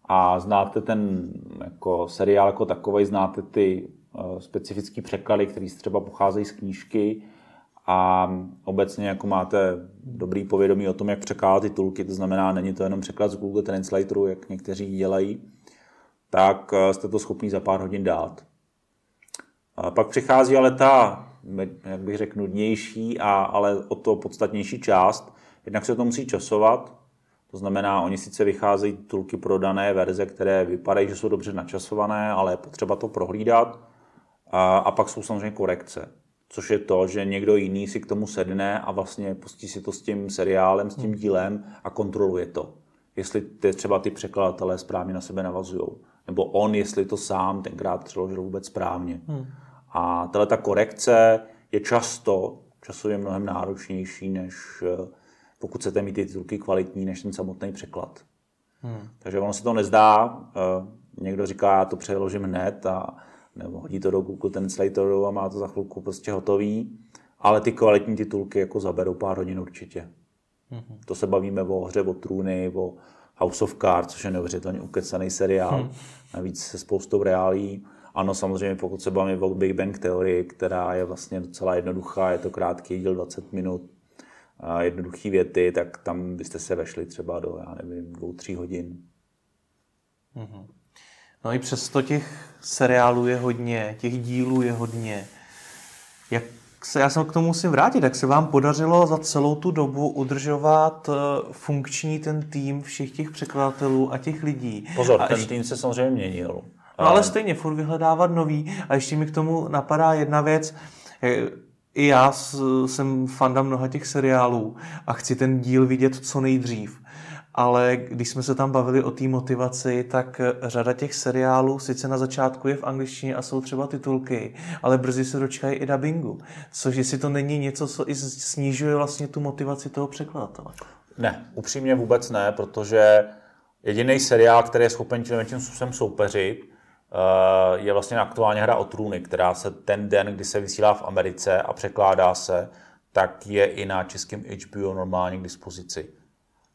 a znáte ten jako seriál jako takový, znáte ty uh, specifické překlady, které třeba pocházejí z knížky a obecně jako máte dobrý povědomí o tom, jak překládat titulky, to znamená, není to jenom překlad z Google Translatoru, jak někteří dělají, tak uh, jste to schopni za pár hodin dát. A pak přichází ale ta, jak bych řekl, nudnější, a, ale o to podstatnější část. Jednak se to musí časovat, to znamená, oni sice vycházejí tulky pro dané verze, které vypadají, že jsou dobře načasované, ale je potřeba to prohlídat. A, a pak jsou samozřejmě korekce, což je to, že někdo jiný si k tomu sedne a vlastně pustí si to s tím seriálem, s tím dílem a kontroluje to. Jestli ty, třeba ty překladatelé správně na sebe navazují. Nebo on, jestli to sám tenkrát přeložil vůbec správně. Hmm. A tahle ta korekce je často časově mnohem náročnější, než eh, pokud chcete mít ty titulky kvalitní, než ten samotný překlad. Hmm. Takže ono se to nezdá. Eh, někdo říká, já to přeložím hned a nebo hodí to do Google Translatoru a má to za chvilku prostě hotový. Ale ty kvalitní titulky jako zaberou pár hodin určitě. Hmm. To se bavíme o hře o trůny, o House of Cards, což je neuvěřitelně ukecaný seriál. Hmm. Navíc se spoustou reálí. Ano, samozřejmě, pokud se bavíme o Big Bang teorii, která je vlastně docela jednoduchá, je to krátký díl 20 minut, a jednoduchý věty, tak tam byste se vešli třeba do, já nevím, dvou, tří hodin. Mm-hmm. No i přesto těch seriálů je hodně, těch dílů je hodně. Jak se, já se k tomu musím vrátit, jak se vám podařilo za celou tu dobu udržovat eh, funkční ten tým všech těch překladatelů a těch lidí? Pozor, a ten ještě... tým se samozřejmě měnil. No ale stejně, furt vyhledávat nový. A ještě mi k tomu napadá jedna věc. I já jsem fanda mnoha těch seriálů a chci ten díl vidět co nejdřív. Ale když jsme se tam bavili o té motivaci, tak řada těch seriálů sice na začátku je v angličtině a jsou třeba titulky, ale brzy se dočkají i dubbingu. Což jestli to není něco, co i snižuje vlastně tu motivaci toho překladatele. Ne, upřímně vůbec ne, protože jediný seriál, který je schopen tím způsobem soupeřit, Eh, je vlastně aktuálně hra o trůny, která se ten den, kdy se vysílá v Americe a překládá se, tak je i na českém HBO normálně k dispozici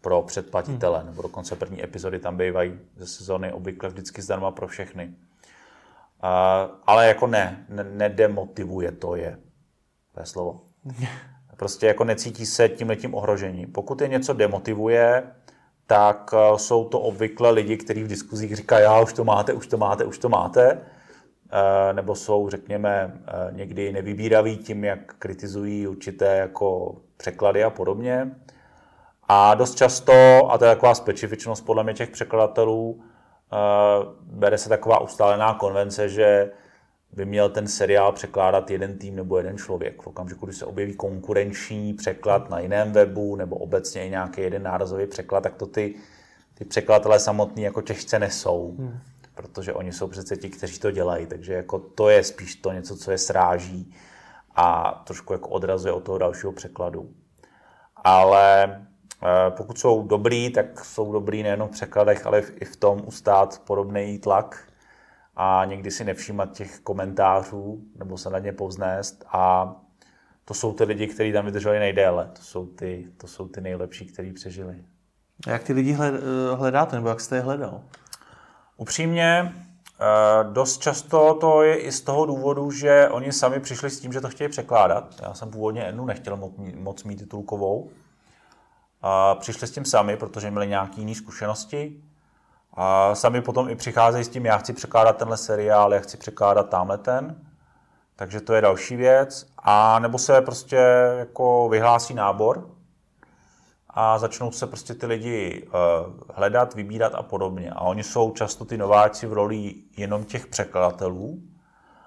pro předplatitele, hmm. nebo dokonce první epizody tam bývají ze sezóny obvykle vždycky zdarma pro všechny. Uh, ale jako ne, ne, nedemotivuje to je. To je slovo. Prostě jako necítí se tím letím ohrožení. Pokud je něco demotivuje, tak eh, jsou to obvykle lidi, kteří v diskuzích říkají, já už to máte, už to máte, už to máte, eh, nebo jsou, řekněme, eh, někdy nevybíraví tím, jak kritizují určité jako překlady a podobně. A dost často, a to je taková specifičnost podle mě těch překladatelů, bere se taková ustálená konvence, že by měl ten seriál překládat jeden tým nebo jeden člověk. V okamžiku, kdy se objeví konkurenční překlad na jiném webu nebo obecně i nějaký jeden nárazový překlad, tak to ty, ty překladatelé samotní jako těžce nesou. Hmm. Protože oni jsou přece ti, kteří to dělají. Takže jako to je spíš to něco, co je sráží a trošku jako odrazuje od toho dalšího překladu. Ale eh, pokud jsou dobrý, tak jsou dobrý nejenom v překladech, ale i v tom ustát podobný tlak a někdy si nevšímat těch komentářů nebo se na ně povznést a to jsou ty lidi, kteří tam vydrželi nejdéle. To jsou ty, to jsou ty nejlepší, kteří přežili. A jak ty lidi eh, hledáte, nebo jak jste je hledal? Upřímně, eh, dost často to je i z toho důvodu, že oni sami přišli s tím, že to chtějí překládat. Já jsem původně jednu nechtěl moc mít titulkovou. A přišli s tím sami, protože měli nějaké jiné zkušenosti. A sami potom i přicházejí s tím, já chci překládat tenhle seriál, já chci překládat tamhle ten. Takže to je další věc. A nebo se prostě jako vyhlásí nábor a začnou se prostě ty lidi uh, hledat, vybírat a podobně. A oni jsou často ty nováci v roli jenom těch překladatelů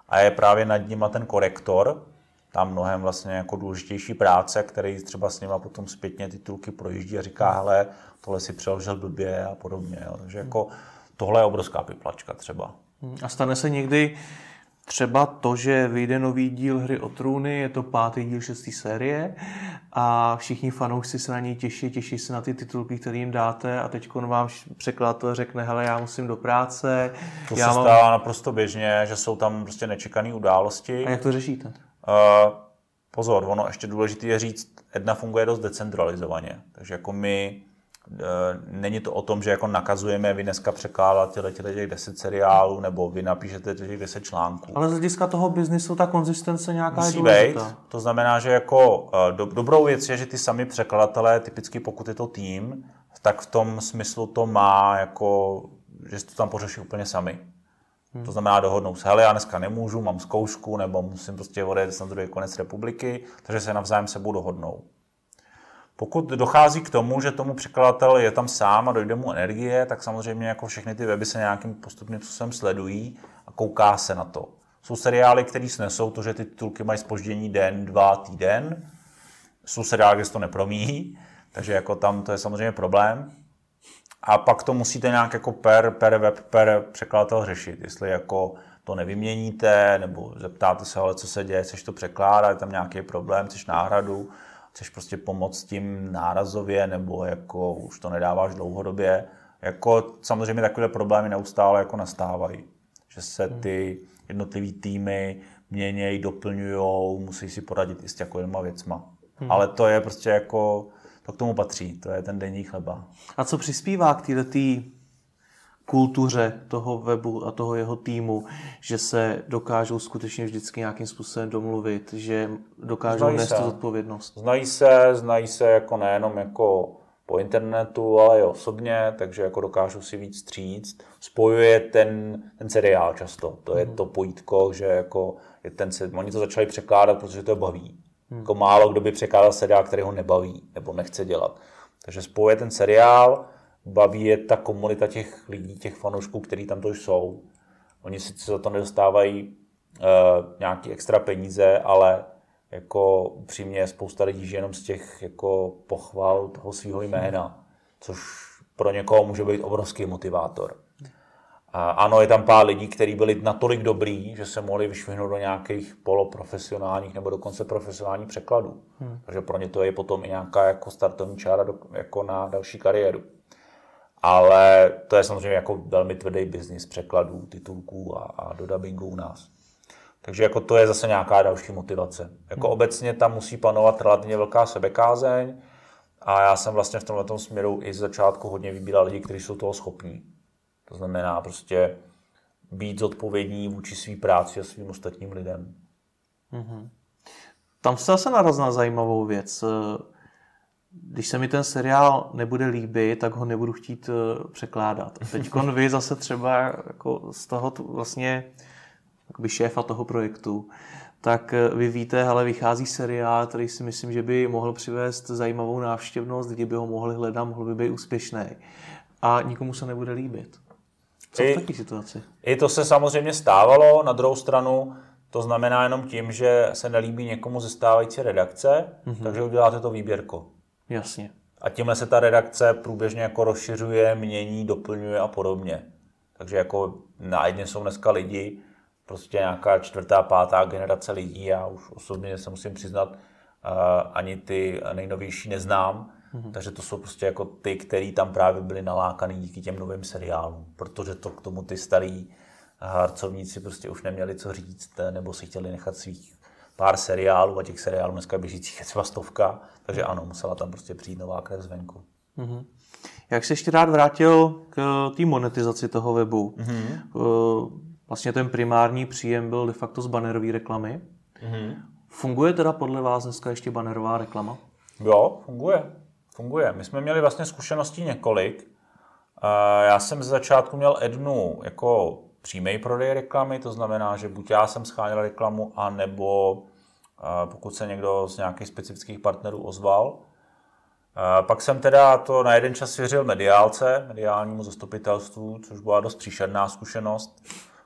a je právě nad nima ten korektor, tam mnohem vlastně jako důležitější práce, který třeba s nima potom zpětně titulky projíždí a říká, hele, tohle si přeložil blbě a podobně. Jo. Takže jako tohle je obrovská piplačka třeba. A stane se někdy třeba to, že vyjde nový díl Hry o trůny, je to pátý díl šestý série a všichni fanoušci se na něj těší, těší se na ty titulky, které jim dáte a teď vám překladatel řekne, hele, já musím do práce. To já se mám... stává naprosto běžně, že jsou tam prostě nečekané události. A jak to řešíte? Uh, pozor, ono ještě důležité je říct, Edna funguje dost decentralizovaně, takže jako my není to o tom, že jako nakazujeme, vy dneska překládáte těle těch 10 seriálů, nebo vy napíšete těch 10 článků. Ale z hlediska toho biznisu ta konzistence nějaká Musí je důležitá. být. To znamená, že jako eh, do, dobrou věc je, že ty sami překladatelé, typicky pokud je to tým, tak v tom smyslu to má jako, že to tam pořeší úplně sami. Hmm. To znamená dohodnou se, hele, já dneska nemůžu, mám zkoušku, nebo musím prostě odejít na druhý konec republiky, takže se navzájem sebou dohodnou. Pokud dochází k tomu, že tomu překladatel je tam sám a dojde mu energie, tak samozřejmě jako všechny ty weby se nějakým postupným způsobem sledují a kouká se na to. Jsou seriály, které snesou to, že ty titulky mají spoždění den, dva, týden. Jsou seriály, kde se to nepromíjí, takže jako tam to je samozřejmě problém. A pak to musíte nějak jako per, per web, per překladatel řešit, jestli jako to nevyměníte, nebo zeptáte se, ale co se děje, chceš to překládat, je tam nějaký problém, chceš náhradu, chceš prostě pomoct tím nárazově, nebo jako už to nedáváš dlouhodobě. Jako samozřejmě takové problémy neustále jako nastávají. Že se hmm. ty jednotlivé týmy měnějí, doplňují, musí si poradit i s takovýma věcma. Hmm. Ale to je prostě jako, to k tomu patří, to je ten denní chleba. A co přispívá k této kultuře toho webu a toho jeho týmu, že se dokážou skutečně vždycky nějakým způsobem domluvit, že dokážou znají nést se. zodpovědnost. Znají se, znají se jako nejenom jako po internetu, ale i osobně, takže jako dokážou si víc stříct. Spojuje ten, ten seriál často. To je hmm. to pojítko, že jako je ten, oni to začali překládat, protože to je baví. Hmm. Jako málo kdo by překládal seriál, který ho nebaví nebo nechce dělat. Takže spojuje ten seriál, baví je ta komunita těch lidí, těch fanoušků, kteří tam to jsou. Oni sice za to nedostávají uh, nějaký extra peníze, ale jako upřímně spousta lidí žije jenom z těch jako pochval toho svého jména, což pro někoho může být obrovský motivátor. A ano, je tam pár lidí, kteří byli natolik dobrý, že se mohli vyšvihnout do nějakých poloprofesionálních nebo dokonce profesionálních překladů. Hmm. Takže pro ně to je potom i nějaká jako startovní čára do, jako na další kariéru. Ale to je samozřejmě jako velmi tvrdý biznis překladů, titulků a, a do dubbingu u nás. Takže jako to je zase nějaká další motivace. Jako hmm. obecně tam musí panovat relativně velká sebekázeň a já jsem vlastně v tomhle směru i z začátku hodně vybíral lidi, kteří jsou toho schopní. To znamená prostě být zodpovědní vůči své práci a svým ostatním lidem. Mm-hmm. Tam se zase narazil na zajímavou věc když se mi ten seriál nebude líbit, tak ho nebudu chtít eh, překládat. Teď vy zase třeba jako z toho vlastně jakoby šéfa toho projektu, tak eh, vy víte, ale vychází seriál, který si myslím, že by mohl přivést zajímavou návštěvnost, lidi by ho mohli hledat, mohl by být úspěšný. A nikomu se nebude líbit. Co v takové situaci? I to se samozřejmě stávalo, na druhou stranu to znamená jenom tím, že se nelíbí někomu ze stávající redakce, mm-hmm. takže uděláte to výběrko. Jasně. A tímhle se ta redakce průběžně jako rozšiřuje, mění, doplňuje a podobně. Takže jako na jedně jsou dneska lidi, prostě nějaká čtvrtá, pátá generace lidí, já už osobně se musím přiznat, uh, ani ty nejnovější neznám, mm-hmm. takže to jsou prostě jako ty, kteří tam právě byli nalákaný díky těm novým seriálům, protože to k tomu ty starý harcovníci prostě už neměli co říct, nebo si chtěli nechat svých pár seriálů a těch seriálů dneska běžících je třeba stovka, takže ano, musela tam prostě přijít nová krev zvenku. Mm-hmm. Jak se ještě rád vrátil k té monetizaci toho webu? Mm-hmm. Vlastně ten primární příjem byl de facto z bannerové reklamy. Mm-hmm. Funguje teda podle vás dneska ještě bannerová reklama? Jo, funguje. Funguje. My jsme měli vlastně zkušeností několik. Já jsem ze začátku měl Ednu jako přímý prodej reklamy, to znamená, že buď já jsem scháněl reklamu, anebo pokud se někdo z nějakých specifických partnerů ozval. Pak jsem teda to na jeden čas svěřil mediálce, mediálnímu zastupitelstvu, což byla dost příšerná zkušenost,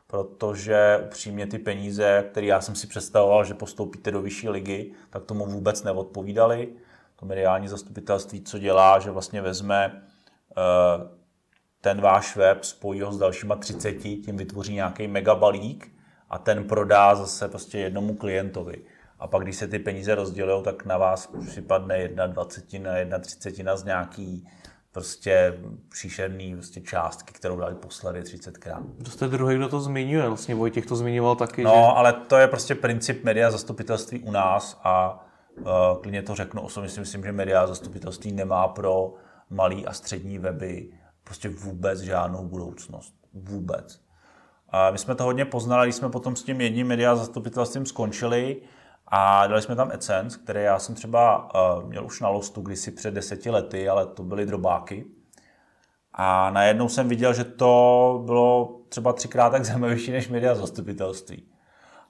protože upřímně ty peníze, které já jsem si představoval, že postoupíte do vyšší ligy, tak tomu vůbec neodpovídali. To mediální zastupitelství, co dělá, že vlastně vezme ten váš web, spojí ho s dalšíma 30, tím vytvoří nějaký megabalík a ten prodá zase prostě jednomu klientovi. A pak, když se ty peníze rozdělují, tak na vás připadne jedna dvacetina, jedna třicetina z nějaký prostě příšerný prostě částky, kterou dali posledně 30krát. To jste druhý, kdo to zmiňuje. Vlastně Vojtěch to zmiňoval taky. No, že... ale to je prostě princip media zastupitelství u nás a uh, klidně to řeknu osobně si myslím, že media zastupitelství nemá pro malý a střední weby prostě vůbec žádnou budoucnost. Vůbec. A my jsme to hodně poznali, když jsme potom s tím jedním media zastupitelstvím skončili a dali jsme tam AdSense, který já jsem třeba uh, měl už na lostu kdysi před deseti lety, ale to byly drobáky. A najednou jsem viděl, že to bylo třeba třikrát tak zajímavější než media zastupitelství.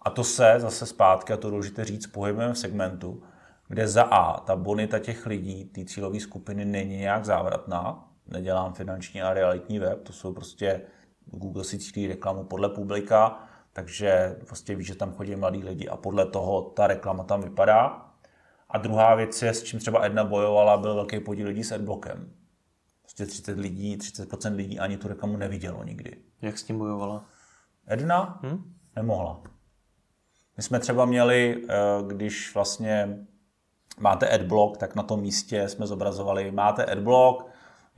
A to se zase zpátky, a to důležité říct, pohybujeme v segmentu, kde za A, ta bonita těch lidí, té cílové skupiny není nějak závratná, nedělám finanční a realitní web, to jsou prostě Google si cílí reklamu podle publika, takže vlastně víš, že tam chodí mladí lidi a podle toho ta reklama tam vypadá. A druhá věc je, s čím třeba Edna bojovala, byl velký podíl lidí s adblockem. Prostě 30 lidí, 30% lidí ani tu reklamu nevidělo nikdy. Jak s tím bojovala? Edna hmm? nemohla. My jsme třeba měli, eh, když vlastně máte adblock, tak na tom místě jsme zobrazovali, máte adblock,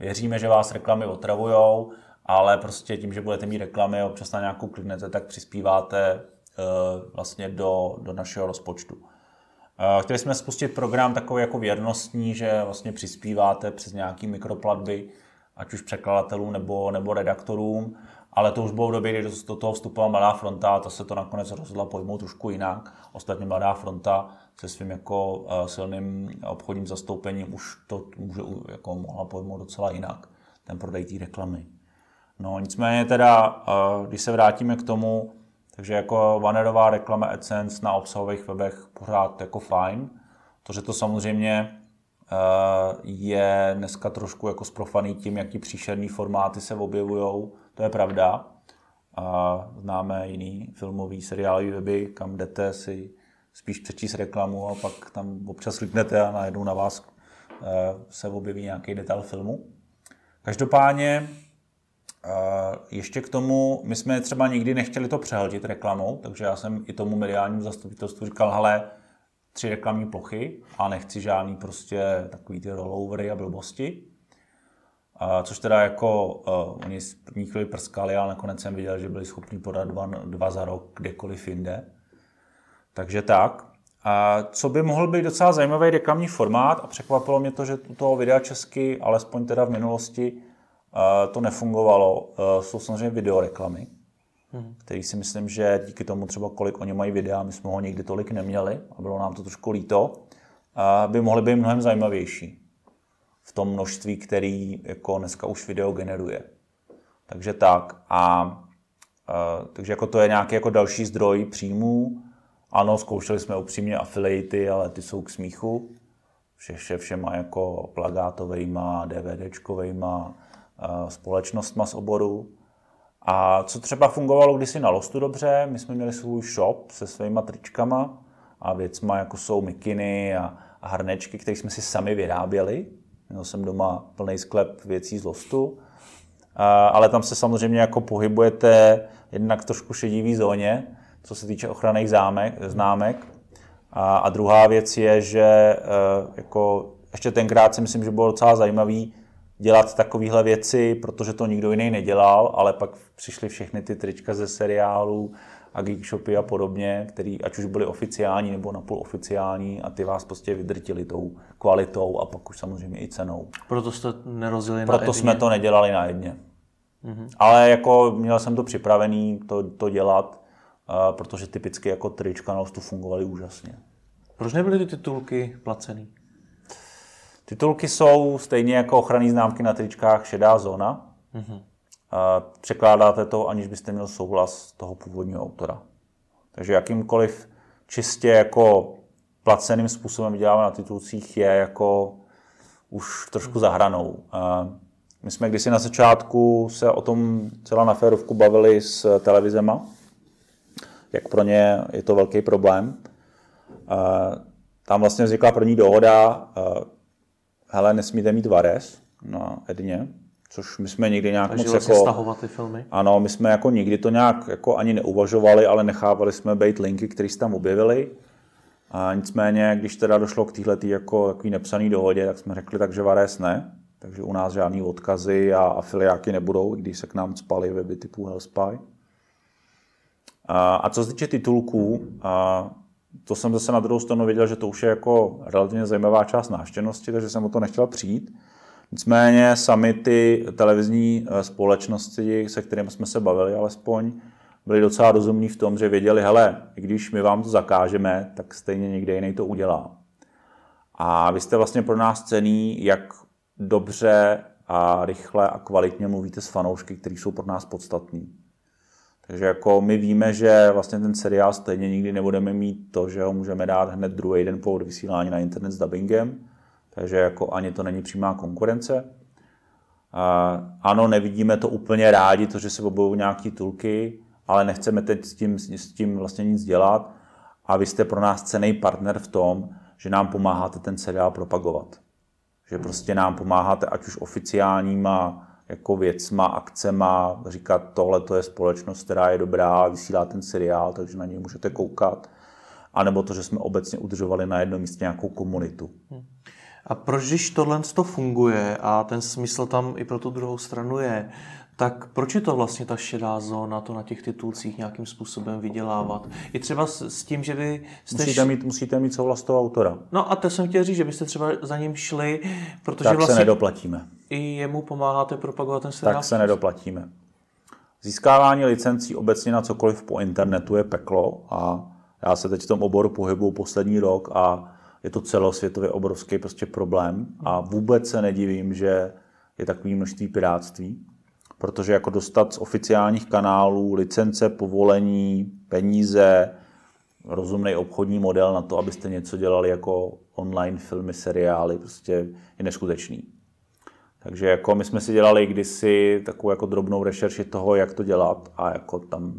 věříme, že vás reklamy otravujou, ale prostě tím, že budete mít reklamy, občas na nějakou kliknete, tak přispíváte uh, vlastně do, do našeho rozpočtu. Uh, chtěli jsme spustit program takový jako věrnostní, že vlastně přispíváte přes nějaký mikroplatby, ať už překladatelům nebo, nebo redaktorům, ale to už bylo v době, kdy do toho vstupovala Mladá fronta a ta se to nakonec rozhodla pojmout trošku jinak. Ostatně Mladá fronta se svým jako uh, silným obchodním zastoupením už to může jako mohla pojmout docela jinak, ten prodej té reklamy. No nicméně teda, eh, když se vrátíme k tomu, takže jako bannerová reklama AdSense na obsahových webech pořád jako fajn. To, že to samozřejmě eh, je dneska trošku jako sprofaný tím, jaký příšerný formáty se objevují, to je pravda. Známe jiný filmový, seriálový weby, kam jdete si spíš přečíst reklamu a pak tam občas kliknete a najednou na vás eh, se objeví nějaký detail filmu. Každopádně ještě k tomu, my jsme třeba nikdy nechtěli to přehltit reklamou, takže já jsem i tomu mediálnímu zastupitelstvu říkal, hele, tři reklamní plochy a nechci žádný prostě takový ty rollovery a blbosti. A což teda jako, uh, oni z první chvíli prskali, ale nakonec jsem viděl, že byli schopni podat dva, dva za rok kdekoliv jinde. Takže tak. A co by mohl být docela zajímavý reklamní formát a překvapilo mě to, že u toho videa česky, alespoň teda v minulosti, to nefungovalo. Jsou samozřejmě videoreklamy, hmm. který si myslím, že díky tomu třeba kolik oni mají videa, my jsme ho nikdy tolik neměli a bylo nám to trošku líto, by mohly být mnohem zajímavější v tom množství, který jako dneska už video generuje. Takže tak. A, a takže jako to je nějaký jako další zdroj příjmů. Ano, zkoušeli jsme upřímně afiliaty, ale ty jsou k smíchu. Vše, vše všema jako plagátovejma, DVDčkovejma, společnostma z oboru. A co třeba fungovalo kdysi na Lostu dobře, my jsme měli svůj shop se svýma tričkama a věcma, jako jsou mikiny a, a hrnečky, které jsme si sami vyráběli. Měl jsem doma plný sklep věcí z Lostu. A, ale tam se samozřejmě jako pohybujete jednak trošku šedivý zóně, co se týče ochranných zámek, známek. A, a druhá věc je, že e, jako ještě tenkrát si myslím, že bylo docela zajímavý, dělat takovéhle věci, protože to nikdo jiný nedělal, ale pak přišly všechny ty trička ze seriálů a geekshopy a podobně, který ať už byly oficiální nebo napůl oficiální a ty vás prostě vydrtili tou kvalitou a pak už samozřejmě i cenou. Proto jste nerozili Proto na Proto jsme to nedělali na jedně. Mm-hmm. Ale jako měl jsem to připravený to, to dělat, uh, protože typicky jako trička na hostu fungovaly úžasně. Proč nebyly ty titulky placený? Titulky jsou stejně jako ochranné známky na tričkách šedá zóna. Mm-hmm. Překládáte to, aniž byste měl souhlas toho původního autora. Takže jakýmkoliv čistě jako placeným způsobem vydělávat na titulcích je jako už trošku zahranou. My jsme kdysi na začátku se o tom celá na férovku bavili s televizema, jak pro ně je to velký problém. Tam vlastně vznikla první dohoda, hele, nesmíte mít vares na Edně, což my jsme nikdy nějak Takže moc vlastně jako... stahovat ty filmy. Ano, my jsme jako nikdy to nějak jako ani neuvažovali, ale nechávali jsme být linky, které se tam objevily. A nicméně, když teda došlo k této jako takový nepsaný dohodě, tak jsme řekli, takže Vares ne. Takže u nás žádný odkazy a afiliáky nebudou, i když se k nám spaly weby typu Hellspy. A, a co se týče titulků, a to jsem zase na druhou stranu věděl, že to už je jako relativně zajímavá část návštěvnosti, takže jsem o to nechtěl přijít. Nicméně sami ty televizní eh, společnosti, se kterými jsme se bavili alespoň, byli docela rozumní v tom, že věděli, hele, i když my vám to zakážeme, tak stejně někde jiný to udělá. A vy jste vlastně pro nás cený, jak dobře a rychle a kvalitně mluvíte s fanoušky, kteří jsou pro nás podstatní. Takže jako my víme, že vlastně ten seriál stejně nikdy nebudeme mít to, že ho můžeme dát hned druhý den po vysílání na internet s dubbingem, takže jako ani to není přímá konkurence. A ano, nevidíme to úplně rádi, to, že se objevují nějaký tulky, ale nechceme teď s tím, s tím vlastně nic dělat a vy jste pro nás cený partner v tom, že nám pomáháte ten seriál propagovat. Že prostě nám pomáháte ať už oficiálníma jako věcma, akcema, říkat tohle to je společnost, která je dobrá, vysílá ten seriál, takže na něj můžete koukat. A nebo to, že jsme obecně udržovali na jednom místě nějakou komunitu. A proč, když tohle to funguje a ten smysl tam i pro tu druhou stranu je, tak proč je to vlastně ta šedá zóna, to na těch titulcích nějakým způsobem vydělávat? I třeba s, s tím, že vy jste... Musíte mít, musíte mít souhlas toho autora. No a to jsem chtěl říct, že byste třeba za ním šli, protože tak vlastně se nedoplatíme. i jemu pomáháte propagovat ten seriál. Tak se nedoplatíme. Získávání licencí obecně na cokoliv po internetu je peklo a já se teď v tom oboru pohybuju poslední rok a je to celosvětově obrovský prostě problém a vůbec se nedivím, že je takový množství pirátství, protože jako dostat z oficiálních kanálů licence, povolení, peníze, rozumný obchodní model na to, abyste něco dělali jako online filmy, seriály, prostě je neskutečný. Takže jako my jsme si dělali kdysi takovou jako drobnou rešerši toho, jak to dělat a jako tam,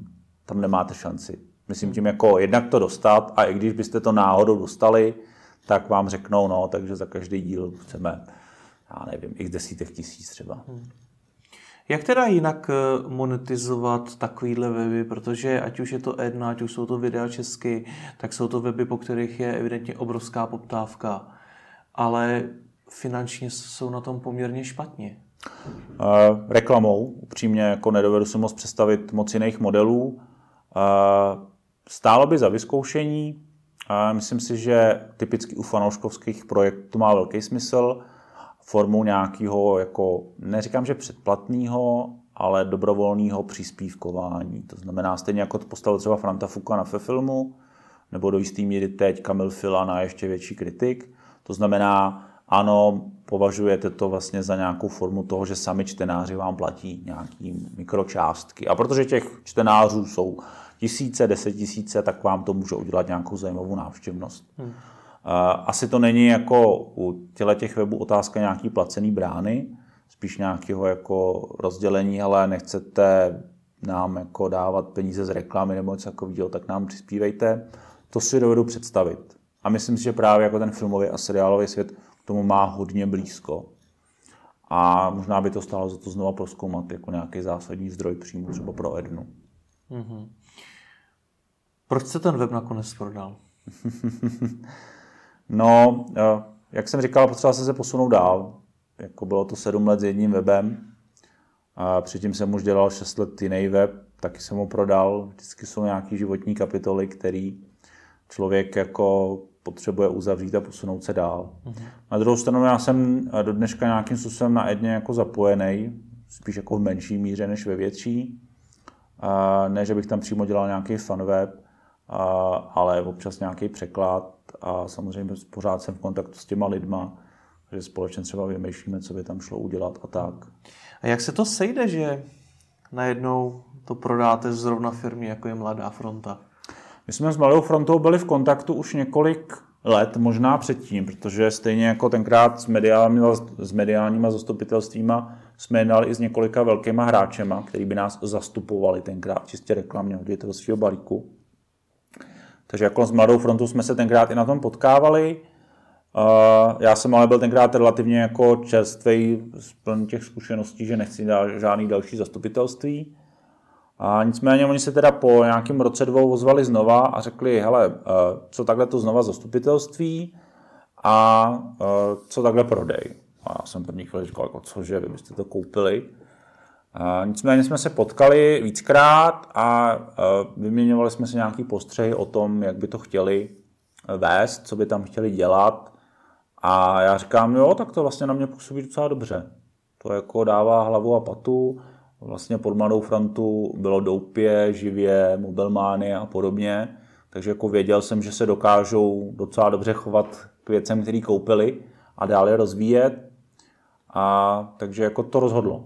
tam nemáte šanci. Myslím tím jako jednak to dostat a i když byste to náhodou dostali, tak vám řeknou, no, takže za každý díl chceme, já nevím, x desítek tisíc třeba. Jak teda jinak eh, monetizovat takovýhle weby, protože ať už je to Edna, ať už jsou to videa česky, tak jsou to weby, po kterých je evidentně obrovská poptávka, ale finančně jsou na tom poměrně špatně. Uh, reklamou, upřímně jako nedovedu si moc představit moc jiných modelů. Uh, stálo by za vyzkoušení, uh, myslím si, že typicky u fanouškovských projektů má velký smysl formou nějakého, jako, neříkám, že předplatného, ale dobrovolného příspívkování. To znamená, stejně jako to postavil třeba Franta Fuka na filmu, nebo do jistý míry teď Kamil Fila na ještě větší kritik. To znamená, ano, považujete to vlastně za nějakou formu toho, že sami čtenáři vám platí nějaký mikročástky. A protože těch čtenářů jsou tisíce, deset tisíce, tak vám to může udělat nějakou zajímavou návštěvnost. Hmm. Asi to není jako u těle těch webů otázka nějaký placený brány, spíš nějakého jako rozdělení, ale nechcete nám jako dávat peníze z reklamy nebo něco takového, tak nám přispívejte. To si dovedu představit. A myslím si, že právě jako ten filmový a seriálový svět k tomu má hodně blízko. A možná by to stálo za to znova proskoumat jako nějaký zásadní zdroj přímo třeba pro Ednu. Mm-hmm. Proč se ten web nakonec prodal? no, jak jsem říkal, potřeba se se posunout dál. Jako bylo to sedm let s jedním webem. A předtím jsem už dělal 6 let jiný web, taky jsem ho prodal. Vždycky jsou nějaké životní kapitoly, který člověk jako potřebuje uzavřít a posunout se dál. Mm-hmm. Na druhou stranu já jsem do dneška nějakým způsobem na Edně jako zapojený, spíš jako v menší míře než ve větší. A ne, že bych tam přímo dělal nějaký fanweb, ale občas nějaký překlad a samozřejmě pořád jsem v kontaktu s těma lidma, že společně třeba vymýšlíme, co by tam šlo udělat a tak. A jak se to sejde, že najednou to prodáte zrovna firmy, jako je Mladá fronta? My jsme s Mladou frontou byli v kontaktu už několik let, možná předtím, protože stejně jako tenkrát s, mediálníma, s mediálníma zastupitelstvíma jsme jednali i s několika velkýma hráčema, který by nás zastupovali tenkrát čistě reklamně od svého balíku. Takže jako s Mladou frontou jsme se tenkrát i na tom potkávali. Já jsem ale byl tenkrát relativně jako čerstvý z těch zkušeností, že nechci dát žádný další zastupitelství. A nicméně oni se teda po nějakém roce dvou ozvali znova a řekli, hele, uh, co takhle to znova zastupitelství a uh, co takhle prodej. A já jsem první chvíli říkal, jako cože, vy byste to koupili. Nicméně jsme se potkali víckrát a vyměňovali jsme si nějaký postřehy o tom, jak by to chtěli vést, co by tam chtěli dělat. A já říkám, jo, tak to vlastně na mě působí docela dobře. To jako dává hlavu a patu. Vlastně pod Mladou frontu bylo doupě, živě, mobilmány a podobně. Takže jako věděl jsem, že se dokážou docela dobře chovat k věcem, které koupili a dále rozvíjet. A takže jako to rozhodlo.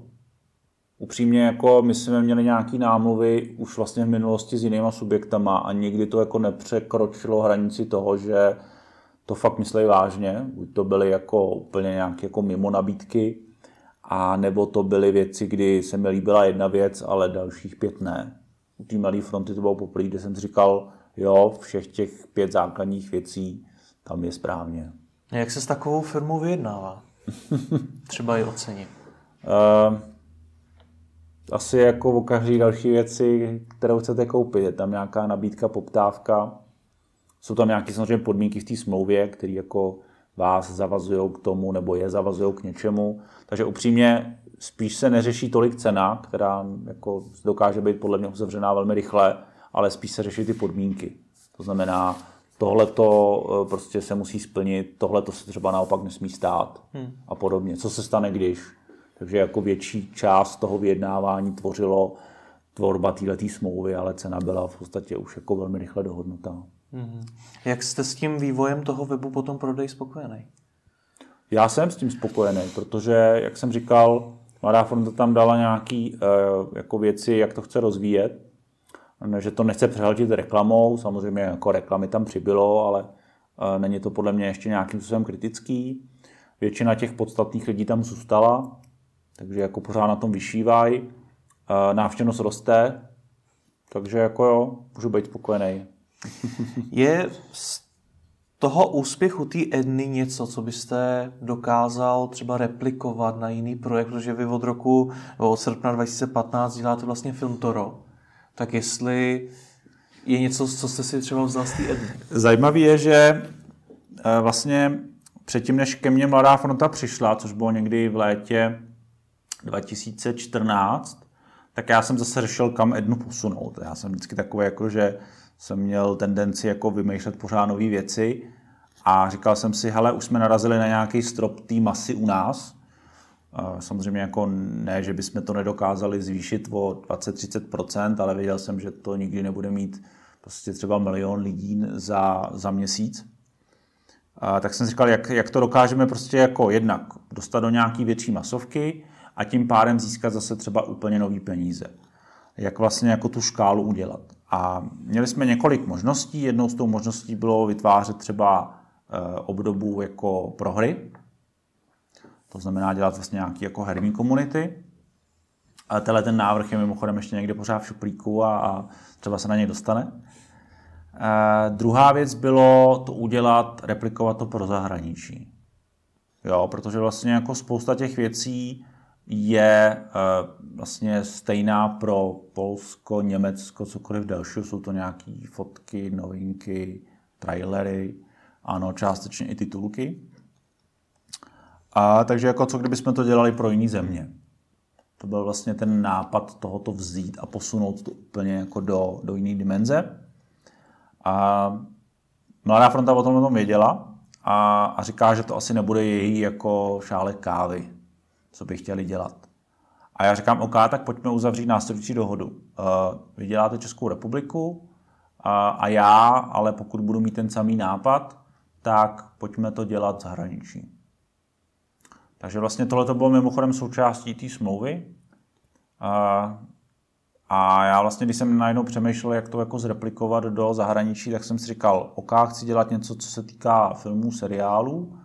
Upřímně, jako my jsme měli nějaký námluvy už vlastně v minulosti s jinýma subjektama a nikdy to jako nepřekročilo hranici toho, že to fakt mysleli vážně. Buď to byly jako úplně nějaké jako mimo nabídky, a nebo to byly věci, kdy se mi líbila jedna věc, ale dalších pět ne. U té malé fronty to bylo poprvé, kde jsem si říkal, jo, všech těch pět základních věcí tam je správně. Jak se s takovou firmou vyjednává? Třeba i ocení. Uh, asi jako o každé další věci, kterou chcete koupit. Je tam nějaká nabídka, poptávka. Jsou tam nějaké samozřejmě podmínky v té smlouvě, které jako vás zavazují k tomu, nebo je zavazují k něčemu. Takže upřímně spíš se neřeší tolik cena, která jako dokáže být podle mě uzavřená velmi rychle, ale spíš se řeší ty podmínky. To znamená, tohle to eh, prostě se musí splnit, tohle to se třeba naopak nesmí stát hmm. a podobně. Co se stane, když? Takže jako větší část toho vyjednávání tvořilo tvorba této smlouvy, ale cena byla v podstatě už jako velmi rychle dohodnutá. Hmm. Jak jste s tím vývojem toho webu potom prodej spokojený? Já jsem s tím spokojený, protože, jak jsem říkal, Mladá fronta tam dala nějaké uh, jako věci, jak to chce rozvíjet že to nechce přehltit reklamou, samozřejmě jako reklamy tam přibylo, ale e, není to podle mě ještě nějakým způsobem kritický. Většina těch podstatných lidí tam zůstala, takže jako pořád na tom vyšívají. E, návštěvnost roste, takže jako jo, můžu být spokojený. Je z toho úspěchu té Edny něco, co byste dokázal třeba replikovat na jiný projekt, protože vy od roku, od srpna 2015 děláte vlastně film Toro tak jestli je něco, co jste si třeba vzal z té Edny. Zajímavé je, že eh, vlastně předtím, než ke mně Mladá fronta přišla, což bylo někdy v létě 2014, tak já jsem zase řešil, kam Ednu posunout. Já jsem vždycky takový, jako, že jsem měl tendenci jako vymýšlet pořád nové věci a říkal jsem si, hele, už jsme narazili na nějaký strop té masy u nás, Samozřejmě jako ne, že bychom to nedokázali zvýšit o 20-30%, ale věděl jsem, že to nikdy nebude mít prostě třeba milion lidí za, za měsíc. A tak jsem říkal, jak, jak to dokážeme prostě jako jednak dostat do nějaký větší masovky a tím pádem získat zase třeba úplně nový peníze. Jak vlastně jako tu škálu udělat. A měli jsme několik možností. Jednou z tou možností bylo vytvářet třeba eh, obdobu jako prohry, to znamená dělat vlastně nějaký jako herní komunity. Ale tenhle ten návrh je mimochodem ještě někde pořád v šuplíku a, a třeba se na něj dostane. E, druhá věc bylo to udělat, replikovat to pro zahraničí. Jo, protože vlastně jako spousta těch věcí je e, vlastně stejná pro Polsko, Německo, cokoliv dalšího. Jsou to nějaké fotky, novinky, trailery, ano, částečně i titulky. A takže jako co kdybychom to dělali pro jiný země. To byl vlastně ten nápad tohoto vzít a posunout to úplně jako do, do jiné dimenze. A Mladá fronta o tom věděla a, a říká, že to asi nebude její jako šále kávy, co by chtěli dělat. A já říkám, OK, tak pojďme uzavřít následující dohodu. Uh, vy děláte Českou republiku a já, ale pokud budu mít ten samý nápad, tak pojďme to dělat zahraničí. Takže vlastně tohle to bylo mimochodem součástí té smlouvy. A, a já vlastně, když jsem najednou přemýšlel, jak to jako zreplikovat do zahraničí, tak jsem si říkal, OK, chci dělat něco, co se týká filmů, seriálů,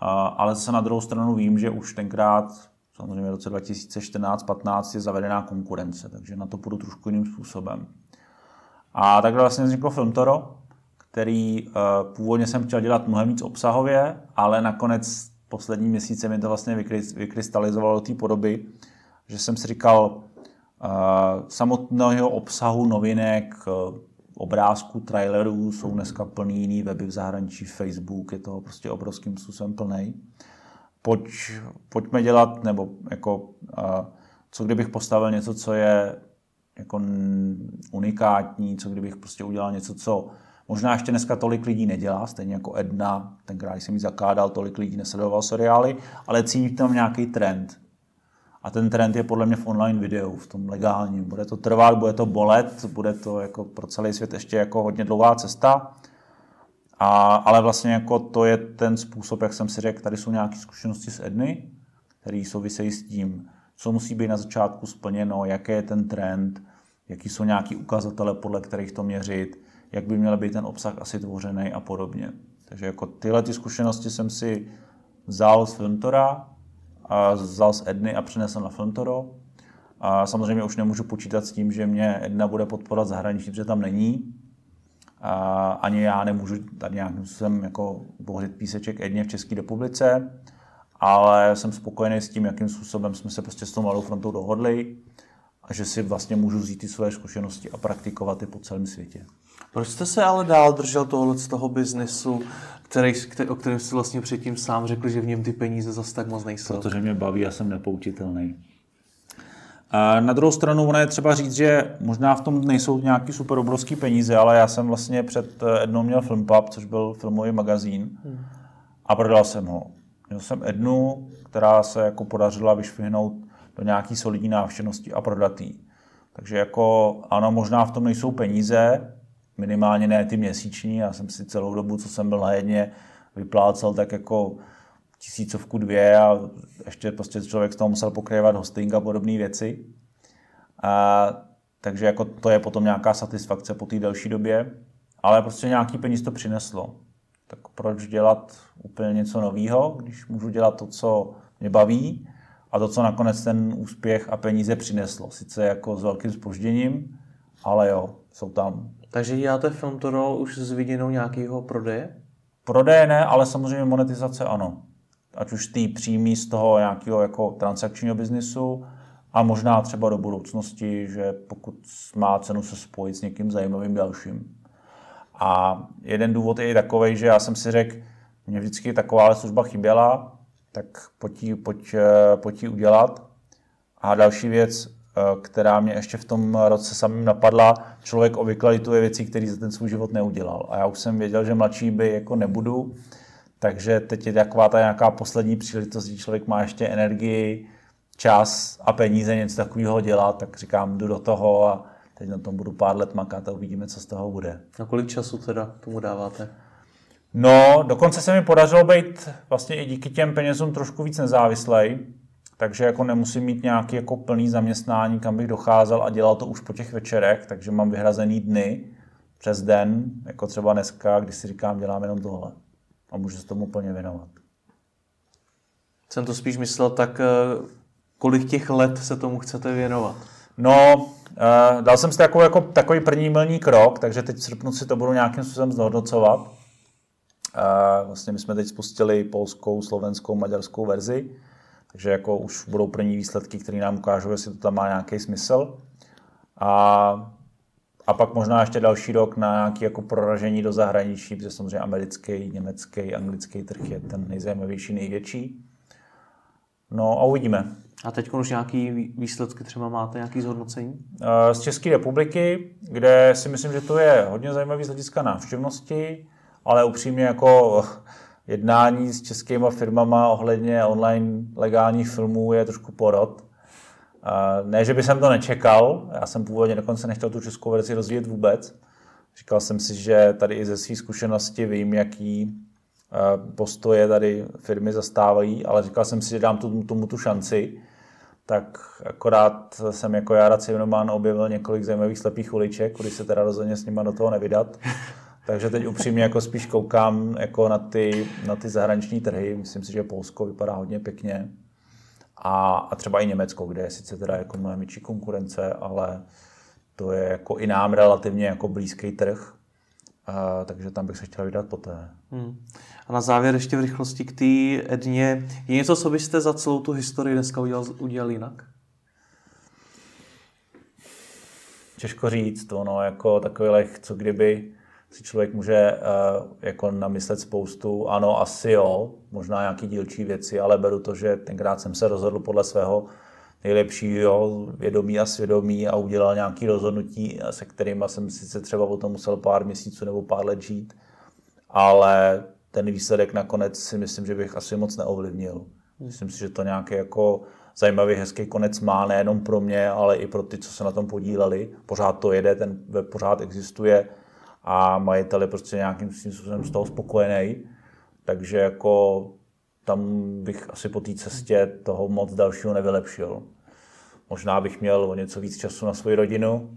ale zase na druhou stranu vím, že už tenkrát, samozřejmě v roce 2014-15 je zavedená konkurence, takže na to půjdu trošku jiným způsobem. A takhle vlastně vzniklo Filmtoro, který uh, původně jsem chtěl dělat mnohem víc obsahově, ale nakonec poslední měsíce mi to vlastně vykrystalizovalo do té podoby, že jsem si říkal, uh, samotného obsahu novinek, uh, obrázků, trailerů jsou dneska plný jiný weby v zahraničí, Facebook je toho prostě obrovským způsobem plný. Pojď, pojďme dělat, nebo jako, co kdybych postavil něco, co je jako unikátní, co kdybych prostě udělal něco, co možná ještě dneska tolik lidí nedělá, stejně jako Edna, tenkrát jsem ji zakládal, tolik lidí nesledoval seriály, ale cítím tam nějaký trend. A ten trend je podle mě v online videu, v tom legálním. Bude to trvat, bude to bolet, bude to jako pro celý svět ještě jako hodně dlouhá cesta. A, ale vlastně jako to je ten způsob, jak jsem si řekl, tady jsou nějaké zkušenosti z Edny, které souvisejí s tím, co musí být na začátku splněno, jaký je ten trend, jaký jsou nějaký ukazatele, podle kterých to měřit, jak by měl být ten obsah asi tvořený a podobně. Takže jako tyhle ty zkušenosti jsem si vzal z Filmtora, a vzal z Edny a přinesl na Filmtoro. A samozřejmě už nemůžu počítat s tím, že mě Edna bude podporovat zahraničí, protože tam není. A ani já nemůžu tady nějakým způsobem jako bohřit píseček Edně v České republice, ale jsem spokojený s tím, jakým způsobem jsme se prostě s tou malou frontou dohodli a že si vlastně můžu vzít ty své zkušenosti a praktikovat je po celém světě. Proč jste se ale dál držel tohle z toho biznesu, který, o kterém jsi vlastně předtím sám řekl, že v něm ty peníze zase tak moc nejsou? Protože mě baví a jsem nepoutitelný. A na druhou stranu ono je třeba říct, že možná v tom nejsou nějaký super obrovský peníze, ale já jsem vlastně před eh, Ednou měl Filmpub, což byl filmový magazín a prodal jsem ho. Měl jsem Ednu, která se jako podařila vyšvihnout do nějaký solidní návštěvnosti a prodat jí. Takže jako ano, možná v tom nejsou peníze, minimálně ne ty měsíční. Já jsem si celou dobu, co jsem byl na jedně, vyplácel tak jako tisícovku dvě a ještě prostě člověk z toho musel pokrývat hosting a podobné věci. A, takže jako to je potom nějaká satisfakce po té delší době, ale prostě nějaký peníz to přineslo. Tak proč dělat úplně něco nového, když můžu dělat to, co mě baví a to, co nakonec ten úspěch a peníze přineslo. Sice jako s velkým spožděním, ale jo, jsou tam. Takže děláte film Toro už s viděnou nějakého prodeje? Prodeje ne, ale samozřejmě monetizace ano. Ať už ty přímý z toho nějakého jako transakčního biznisu a možná třeba do budoucnosti, že pokud má cenu se spojit s někým zajímavým dalším. A jeden důvod je i takový, že já jsem si řekl, mě vždycky taková služba chyběla, tak pojď ji, pojď, eh, pojď ji udělat. A další věc, která mě ještě v tom roce samým napadla. Člověk obvykle lituje věcí, které za ten svůj život neudělal. A já už jsem věděl, že mladší by jako nebudu, takže teď je taková ta nějaká poslední příležitost, kdy člověk má ještě energii, čas a peníze něco takového dělat, tak říkám, jdu do toho a teď na tom budu pár let makat a uvidíme, co z toho bude. A kolik času teda tomu dáváte? No, dokonce se mi podařilo být vlastně i díky těm penězům trošku víc nezávislej, takže jako nemusím mít nějaký jako plný zaměstnání, kam bych docházel a dělal to už po těch večerech, takže mám vyhrazený dny přes den, jako třeba dneska, když si říkám, dělám jenom tohle a můžu se tomu plně věnovat. Jsem to spíš myslel tak, eh, kolik těch let se tomu chcete věnovat? No, eh, dal jsem si takový, jako, takový první milní krok, takže teď v srpnu si to budu nějakým způsobem zhodnocovat. Eh, vlastně my jsme teď spustili polskou, slovenskou, maďarskou verzi takže jako už budou první výsledky, které nám ukážou, jestli to tam má nějaký smysl. A, a pak možná ještě další rok na nějaké jako proražení do zahraničí, protože samozřejmě americký, německý, anglický trh je ten nejzajímavější, největší. No a uvidíme. A teď už nějaký výsledky třeba máte, nějaký zhodnocení? Eh, z České republiky, kde si myslím, že to je hodně zajímavý z hlediska návštěvnosti, ale upřímně jako jednání s českými firmama ohledně online legálních filmů je trošku porod. Ne, že by jsem to nečekal, já jsem původně dokonce nechtěl tu českou verzi rozvíjet vůbec. Říkal jsem si, že tady i ze své zkušenosti vím, jaký postoje tady firmy zastávají, ale říkal jsem si, že dám tomu, tomu tu šanci. Tak akorát jsem jako Jara Cimmerman objevil několik zajímavých slepých uliček, kudy se teda rozhodně s nima do toho nevydat. Takže teď upřímně jako spíš koukám jako na, ty, na ty zahraniční trhy. Myslím si, že Polsko vypadá hodně pěkně. A, a třeba i Německo, kde je sice teda jako mnohem větší konkurence, ale to je jako i nám relativně jako blízký trh. Uh, takže tam bych se chtěl vydat poté. Hmm. A na závěr ještě v rychlosti k té Edně. Je něco, co byste za celou tu historii dneska udělal, udělal jinak? Těžko říct, ono jako takových, co kdyby si člověk může uh, jako namyslet spoustu, ano, asi jo, možná nějaký dílčí věci, ale beru to, že tenkrát jsem se rozhodl podle svého nejlepšího vědomí a svědomí a udělal nějaké rozhodnutí, se kterými jsem sice třeba o tom musel pár měsíců nebo pár let žít, ale ten výsledek nakonec si myslím, že bych asi moc neovlivnil. Myslím si, že to nějaký jako zajímavý, hezký konec má nejenom pro mě, ale i pro ty, co se na tom podíleli. Pořád to jede, ten web pořád existuje a majitel je prostě nějakým způsobem z toho spokojený. Takže jako tam bych asi po té cestě toho moc dalšího nevylepšil. Možná bych měl o něco víc času na svoji rodinu,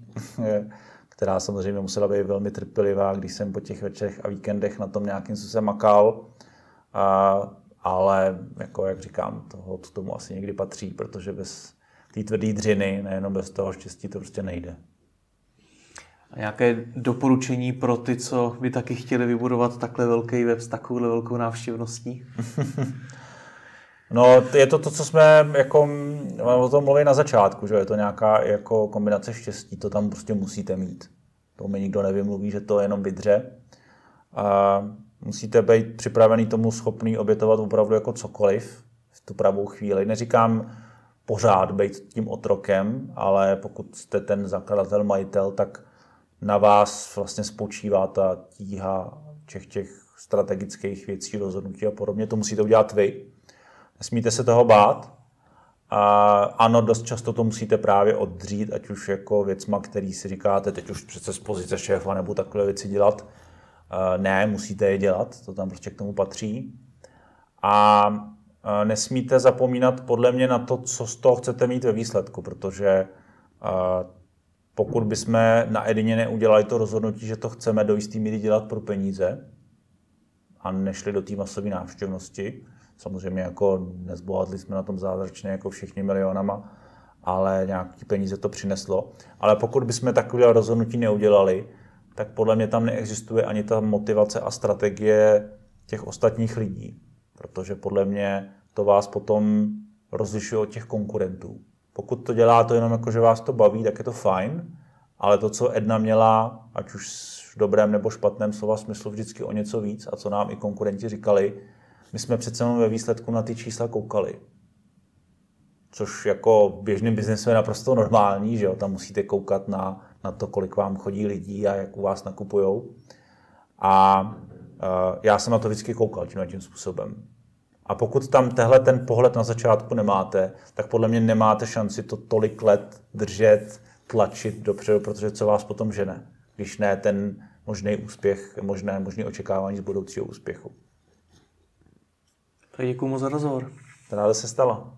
která samozřejmě musela být velmi trpělivá, když jsem po těch večerech a víkendech na tom nějakým způsobem makal. A, ale jako jak říkám, toho tomu asi někdy patří, protože bez té tvrdé dřiny, nejenom bez toho štěstí, to prostě nejde. Nějaké doporučení pro ty, co by taky chtěli vybudovat takhle velký web s takovou velkou návštěvností? no, je to to, co jsme jako, o tom mluvili na začátku, že je to nějaká jako kombinace štěstí, to tam prostě musíte mít. To mi nikdo nevymluví, že to jenom vydře. A musíte být připravený tomu schopný obětovat opravdu jako cokoliv v tu pravou chvíli. Neříkám pořád být tím otrokem, ale pokud jste ten zakladatel, majitel, tak na vás vlastně spočívá ta tíha těch, těch strategických věcí, rozhodnutí a podobně. To musíte udělat vy. Nesmíte se toho bát. A ano, dost často to musíte právě oddřít, ať už jako věcma, který si říkáte, teď už přece z pozice šéfa nebo takové věci dělat. Ne, musíte je dělat, to tam prostě k tomu patří. A nesmíte zapomínat podle mě na to, co z toho chcete mít ve výsledku, protože pokud bychom na Edině neudělali to rozhodnutí, že to chceme do jistý míry dělat pro peníze a nešli do té masové návštěvnosti, samozřejmě jako nezbohatli jsme na tom zázračně jako všichni milionama, ale nějaký peníze to přineslo. Ale pokud bychom takové rozhodnutí neudělali, tak podle mě tam neexistuje ani ta motivace a strategie těch ostatních lidí. Protože podle mě to vás potom rozlišuje od těch konkurentů. Pokud to dělá to jenom jako, že vás to baví, tak je to fajn, ale to, co Edna měla, ať už v dobrém nebo špatném slova smyslu, vždycky o něco víc a co nám i konkurenti říkali, my jsme přece jenom ve výsledku na ty čísla koukali. Což jako v běžném biznesu je naprosto normální, že jo? tam musíte koukat na, na to, kolik vám chodí lidí a jak u vás nakupujou. A uh, já jsem na to vždycky koukal tím tím způsobem. A pokud tam tehle ten pohled na začátku nemáte, tak podle mě nemáte šanci to tolik let držet, tlačit dopředu, protože co vás potom žene, když ne ten možný úspěch, možné, možné očekávání z budoucího úspěchu. Tak děkuji moc za rozhovor. Ráda se stala.